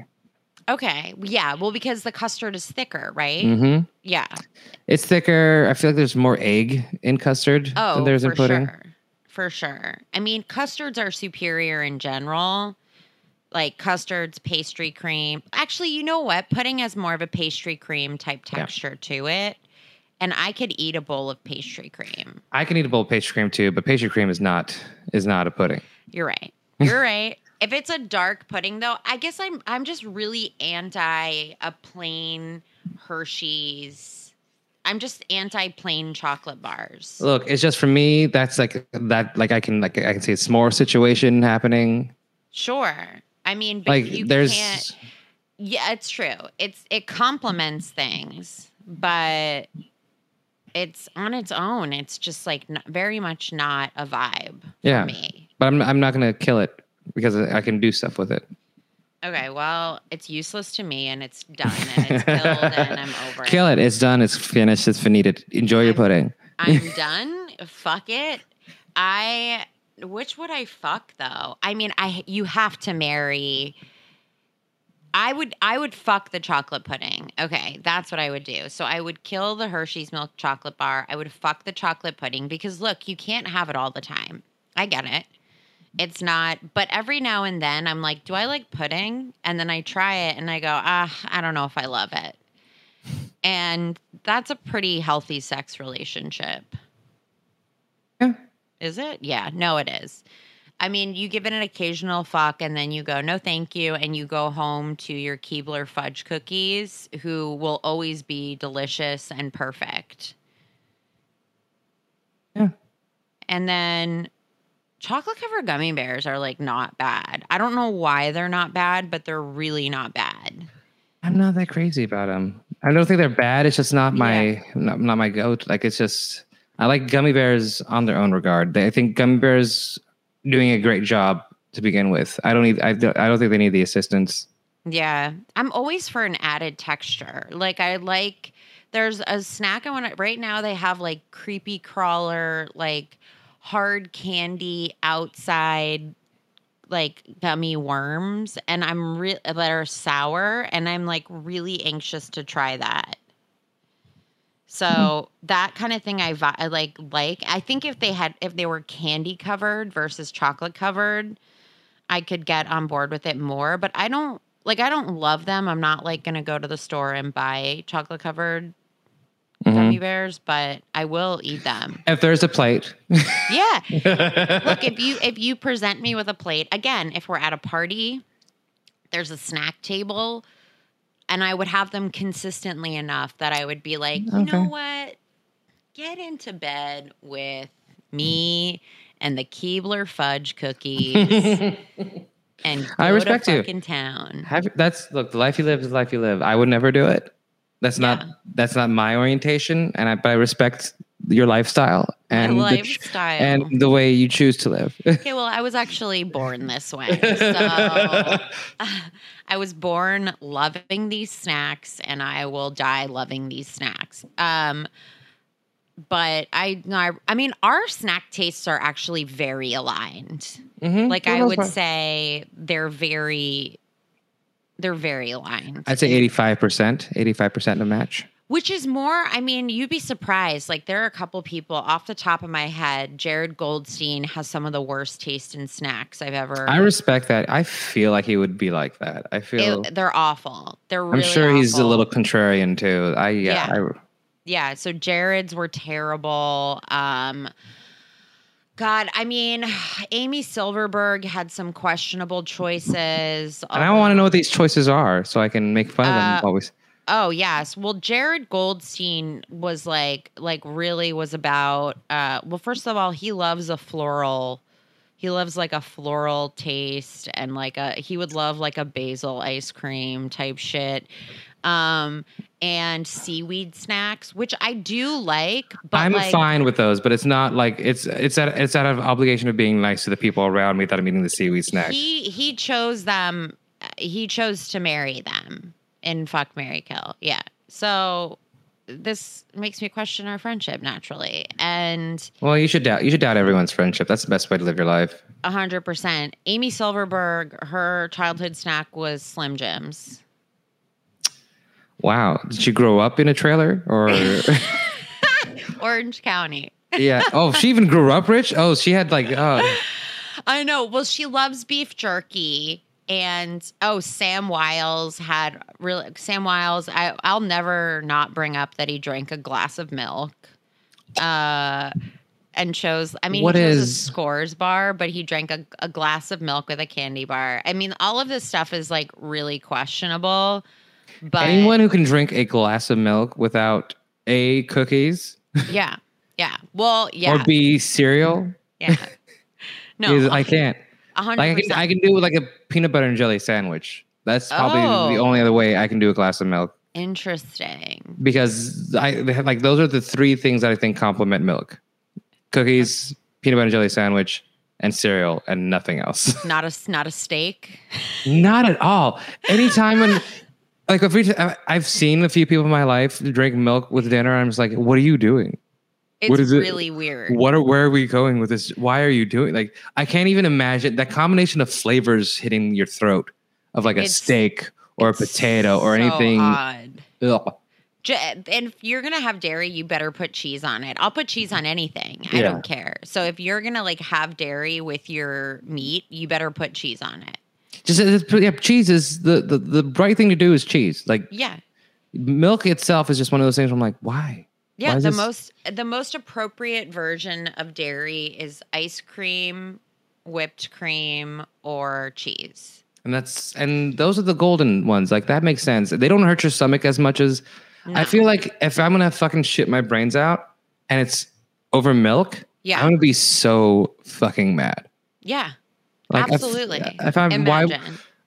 Okay. Yeah, well because the custard is thicker, right? hmm Yeah. It's thicker. I feel like there's more egg in custard Oh, than there's in pudding. sure. For sure. I mean, custards are superior in general. Like custards, pastry cream. Actually, you know what? Pudding has more of a pastry cream type Yeah. texture to it. And I could eat a bowl of pastry cream. I can eat a bowl of pastry cream too, but pastry cream is not is not a pudding. You're right. You're right. If it's a dark pudding though, I guess I'm I'm just really anti a plain Hershey's. I'm just anti plain chocolate bars. Look, it's just for me. That's like that. Like I can like I can see a s'more situation happening. Sure. I mean, but Like you there's can't Yeah, it's true. It's it complements things, but it's on its own. It's just like n- very much not a vibe Yeah. for me. But I'm I'm not gonna kill it because I can do stuff with it. Okay, well, it's useless to me, and it's done, and it's killed, and I'm over Kill it. It's done. It's finished. It's finito. Enjoy your pudding. I'm done. Fuck it. I which would I fuck though? I mean, I you have to marry. I would I would fuck the chocolate pudding. Okay, that's what I would do. So I would kill the Hershey's milk chocolate bar. I would fuck the chocolate pudding because look, you can't have it all the time. I get it. It's not, but every now and then I'm like, do I like pudding? And then I try it and I go, ah, I don't know if I love it. And that's a pretty healthy sex relationship. Yeah. Is it? Yeah, no, it is. I mean, you give it an occasional fuck and then you go, no, thank you. And you go home to your Keebler fudge cookies, who will always be delicious and perfect. Yeah. And then chocolate covered gummy bears are like not bad. I don't know why they're not bad, but they're really not bad. I'm not that crazy about them. I don't think they're bad. It's just not my not, not my goat. Like it's just I like gummy bears on their own regard. I think gummy bears doing a great job to begin with. I don't need. I don't, I don't think they need the assistance. Yeah. I'm always for an added texture. Like I like there's a snack I want to right now they have like creepy crawler like hard candy outside like gummy worms and I'm real that are sour and I'm like really anxious to try that. So hmm. that kind of thing I, vi- I like like I think if they had if they were candy covered versus chocolate covered I could get on board with it more, but I don't like I don't love them. I'm not like going to go to the store and buy chocolate covered Mhm. gummy bears, but I will eat them. If there's a plate, Yeah. Look, if you if you present me with a plate, again, if we're at a party, there's a snack table and I would have them consistently enough that I would be like, "You know what? Get into bed with me and the Keebler fudge cookies." And I respect to you. fucking town. have, that's look. The life you live is the life you live. I would never do it. That's not that's not my orientation, and I but I respect your lifestyle and My the ch- lifestyle. and the way you choose to live. Okay, well, I was actually born this way. So I was born loving these snacks and I will die loving these snacks. Um but I I, I mean our snack tastes are actually very aligned. Mhm. Like I would say they're very they're very aligned. I'd say eighty five percent, eighty five percent of match. Which is more, I mean, you'd be surprised. Like, there are a couple people off the top of my head. Jared Goldstein has some of the worst taste in snacks I've ever. I respect that. I feel like he would be like that. I feel. It- they're awful. They're I'm really sure he's a little contrarian too. I yeah. Yeah. I, Yeah, so Jared's were terrible. Um God, I mean, Amy Silverberg had some questionable choices. and I want to know what these choices are so I can make fun of Uh, them always. Oh yes. Well, Jared Goldstein was like like really was about uh well first of all, he loves a floral he loves like a floral taste and like a he would love like a basil ice cream type shit. Um and seaweed snacks, which I do like, but I'm like fine with those, but it's not like it's it's out, it's out of obligation of being nice to the people around me that I'm eating the seaweed snacks. he he chose them he chose to marry them in fuck Mary Kill. Yeah. So this makes me question our friendship naturally. And well, you should doubt you should doubt everyone's friendship. That's the best way to live your life. a hundred percent. Amy Silverberg, her childhood snack was Slim Jims. Wow, did she grow up in a trailer or? Orange County. yeah. Oh, she even grew up rich. Oh, she had like oh. I know. Well, she loves beef jerky. And oh, Sam Wiles had really Sam Wiles. I I'll never not bring up that he drank a glass of milk, uh, and chose. I mean, What he chose a scores bar, but he drank a, a glass of milk with a candy bar. I mean, all of this stuff is like really questionable. But Anyone who can drink a glass of milk without a cookies yeah, yeah. Well, yeah, or b cereal, yeah. No, is, I can't. a hundred Like I can. I can do with like a peanut butter and jelly sandwich. That's probably the Oh. only other way I can do a glass of milk Interesting. because I have, like those are the three things that I think complement milk: cookies, peanut butter and jelly sandwich, and cereal, and nothing else. Not a not a steak. Not at all. Anytime when, like, if we, I've seen a few people in my life drink milk with dinner, I'm just like, what are you doing? It's What is it? really weird. What are, where are we going with this? Why are you doing like? I can't even imagine that combination of flavors hitting your throat of like a It's- steak or a potato or so anything. odd. Ugh. And if you're gonna have dairy, you better put cheese on it. I'll put cheese on anything. I Yeah. don't care. So if you're gonna like have dairy with your meat, you better put cheese on it. Just uh, yeah, cheese is the, the the right thing to do is cheese. Like Yeah. milk itself is just one of those things. Where I'm like, why? Yeah, Why the this- most the most appropriate version of dairy is ice cream, whipped cream, or cheese. And that's and those are the golden ones. Like that makes sense. They don't hurt your stomach as much as I feel like if I'm gonna fucking shit my brains out and it's over milk, Yeah. I'm gonna be so fucking mad. Yeah, Like absolutely. If, I'm why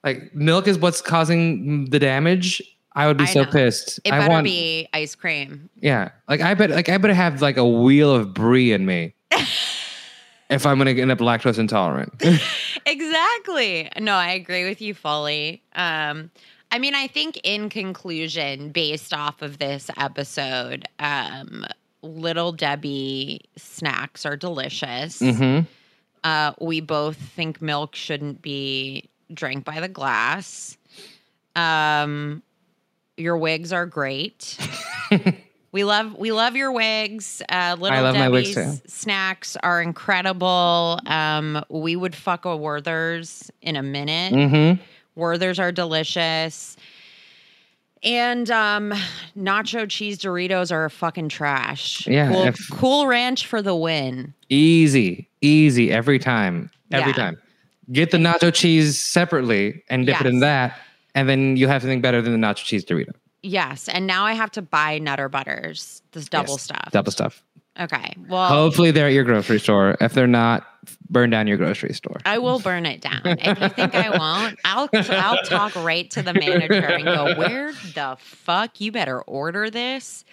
like milk is what's causing the damage, I would be I so know. pissed. It I better want be ice cream. yeah. Like I bet like I better have like a wheel of brie in me. if I'm gonna end up lactose intolerant. exactly. No, I agree with you fully. Um, I mean, I think in conclusion, based off of this episode, um, Little Debbie snacks are delicious. hmm Uh, we both think milk shouldn't be drank by the glass. Um, your wigs are great. we love we love your wigs. Uh, Little love my wigs Debbie's too. snacks are incredible. Um, we would fuck a Werther's in a minute. hmm Werther's are delicious. And um, nacho cheese Doritos are fucking trash. Yeah, Cool, if- cool Ranch for the win. Easy, easy every time. Every Yeah. time. Get the nacho cheese separately and dip it in that, and then you have something better than the nacho cheese Dorito. Yes, and now I have to buy Nutter Butters, this double Yes, stuff. Double stuff. Okay, well, Hopefully they're at your grocery store. If they're not, burn down your grocery store. I will burn it down. If you think I won't, I'll I'll talk right to the manager and go, "Where the fuck? You better order this."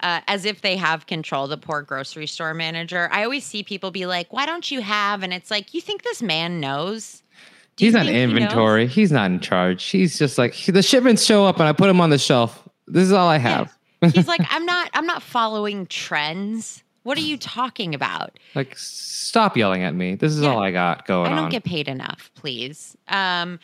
Uh, as if they have control. The poor grocery store manager. I always see people be like, "Why don't you have?" And it's like, you think this man knows? Do He's not think he inventory. He's not in charge. He's just like the shipments show up and I put them on the shelf. This is all I have. He's like, I'm not. I'm not following trends. What are you talking about? Like, stop yelling at me. This is Yeah. all I got going I don't on. get paid enough, please. Um,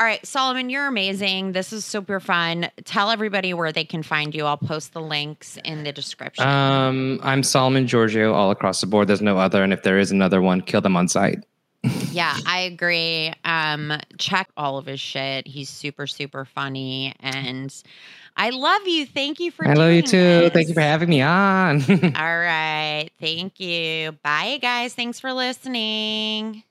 all right, Solomon, you're amazing. This is super fun. Tell everybody where they can find you. I'll post the links in the description. um, I'm Solomon Georgio all across the board. There's no other, and if there is another one, kill them on sight. yeah, I agree. Um, check all of his shit. He's super, super funny, and I love you. Thank you for. I love you too. Thank you for having me on. All right, thank you. Bye, guys. Thanks for listening.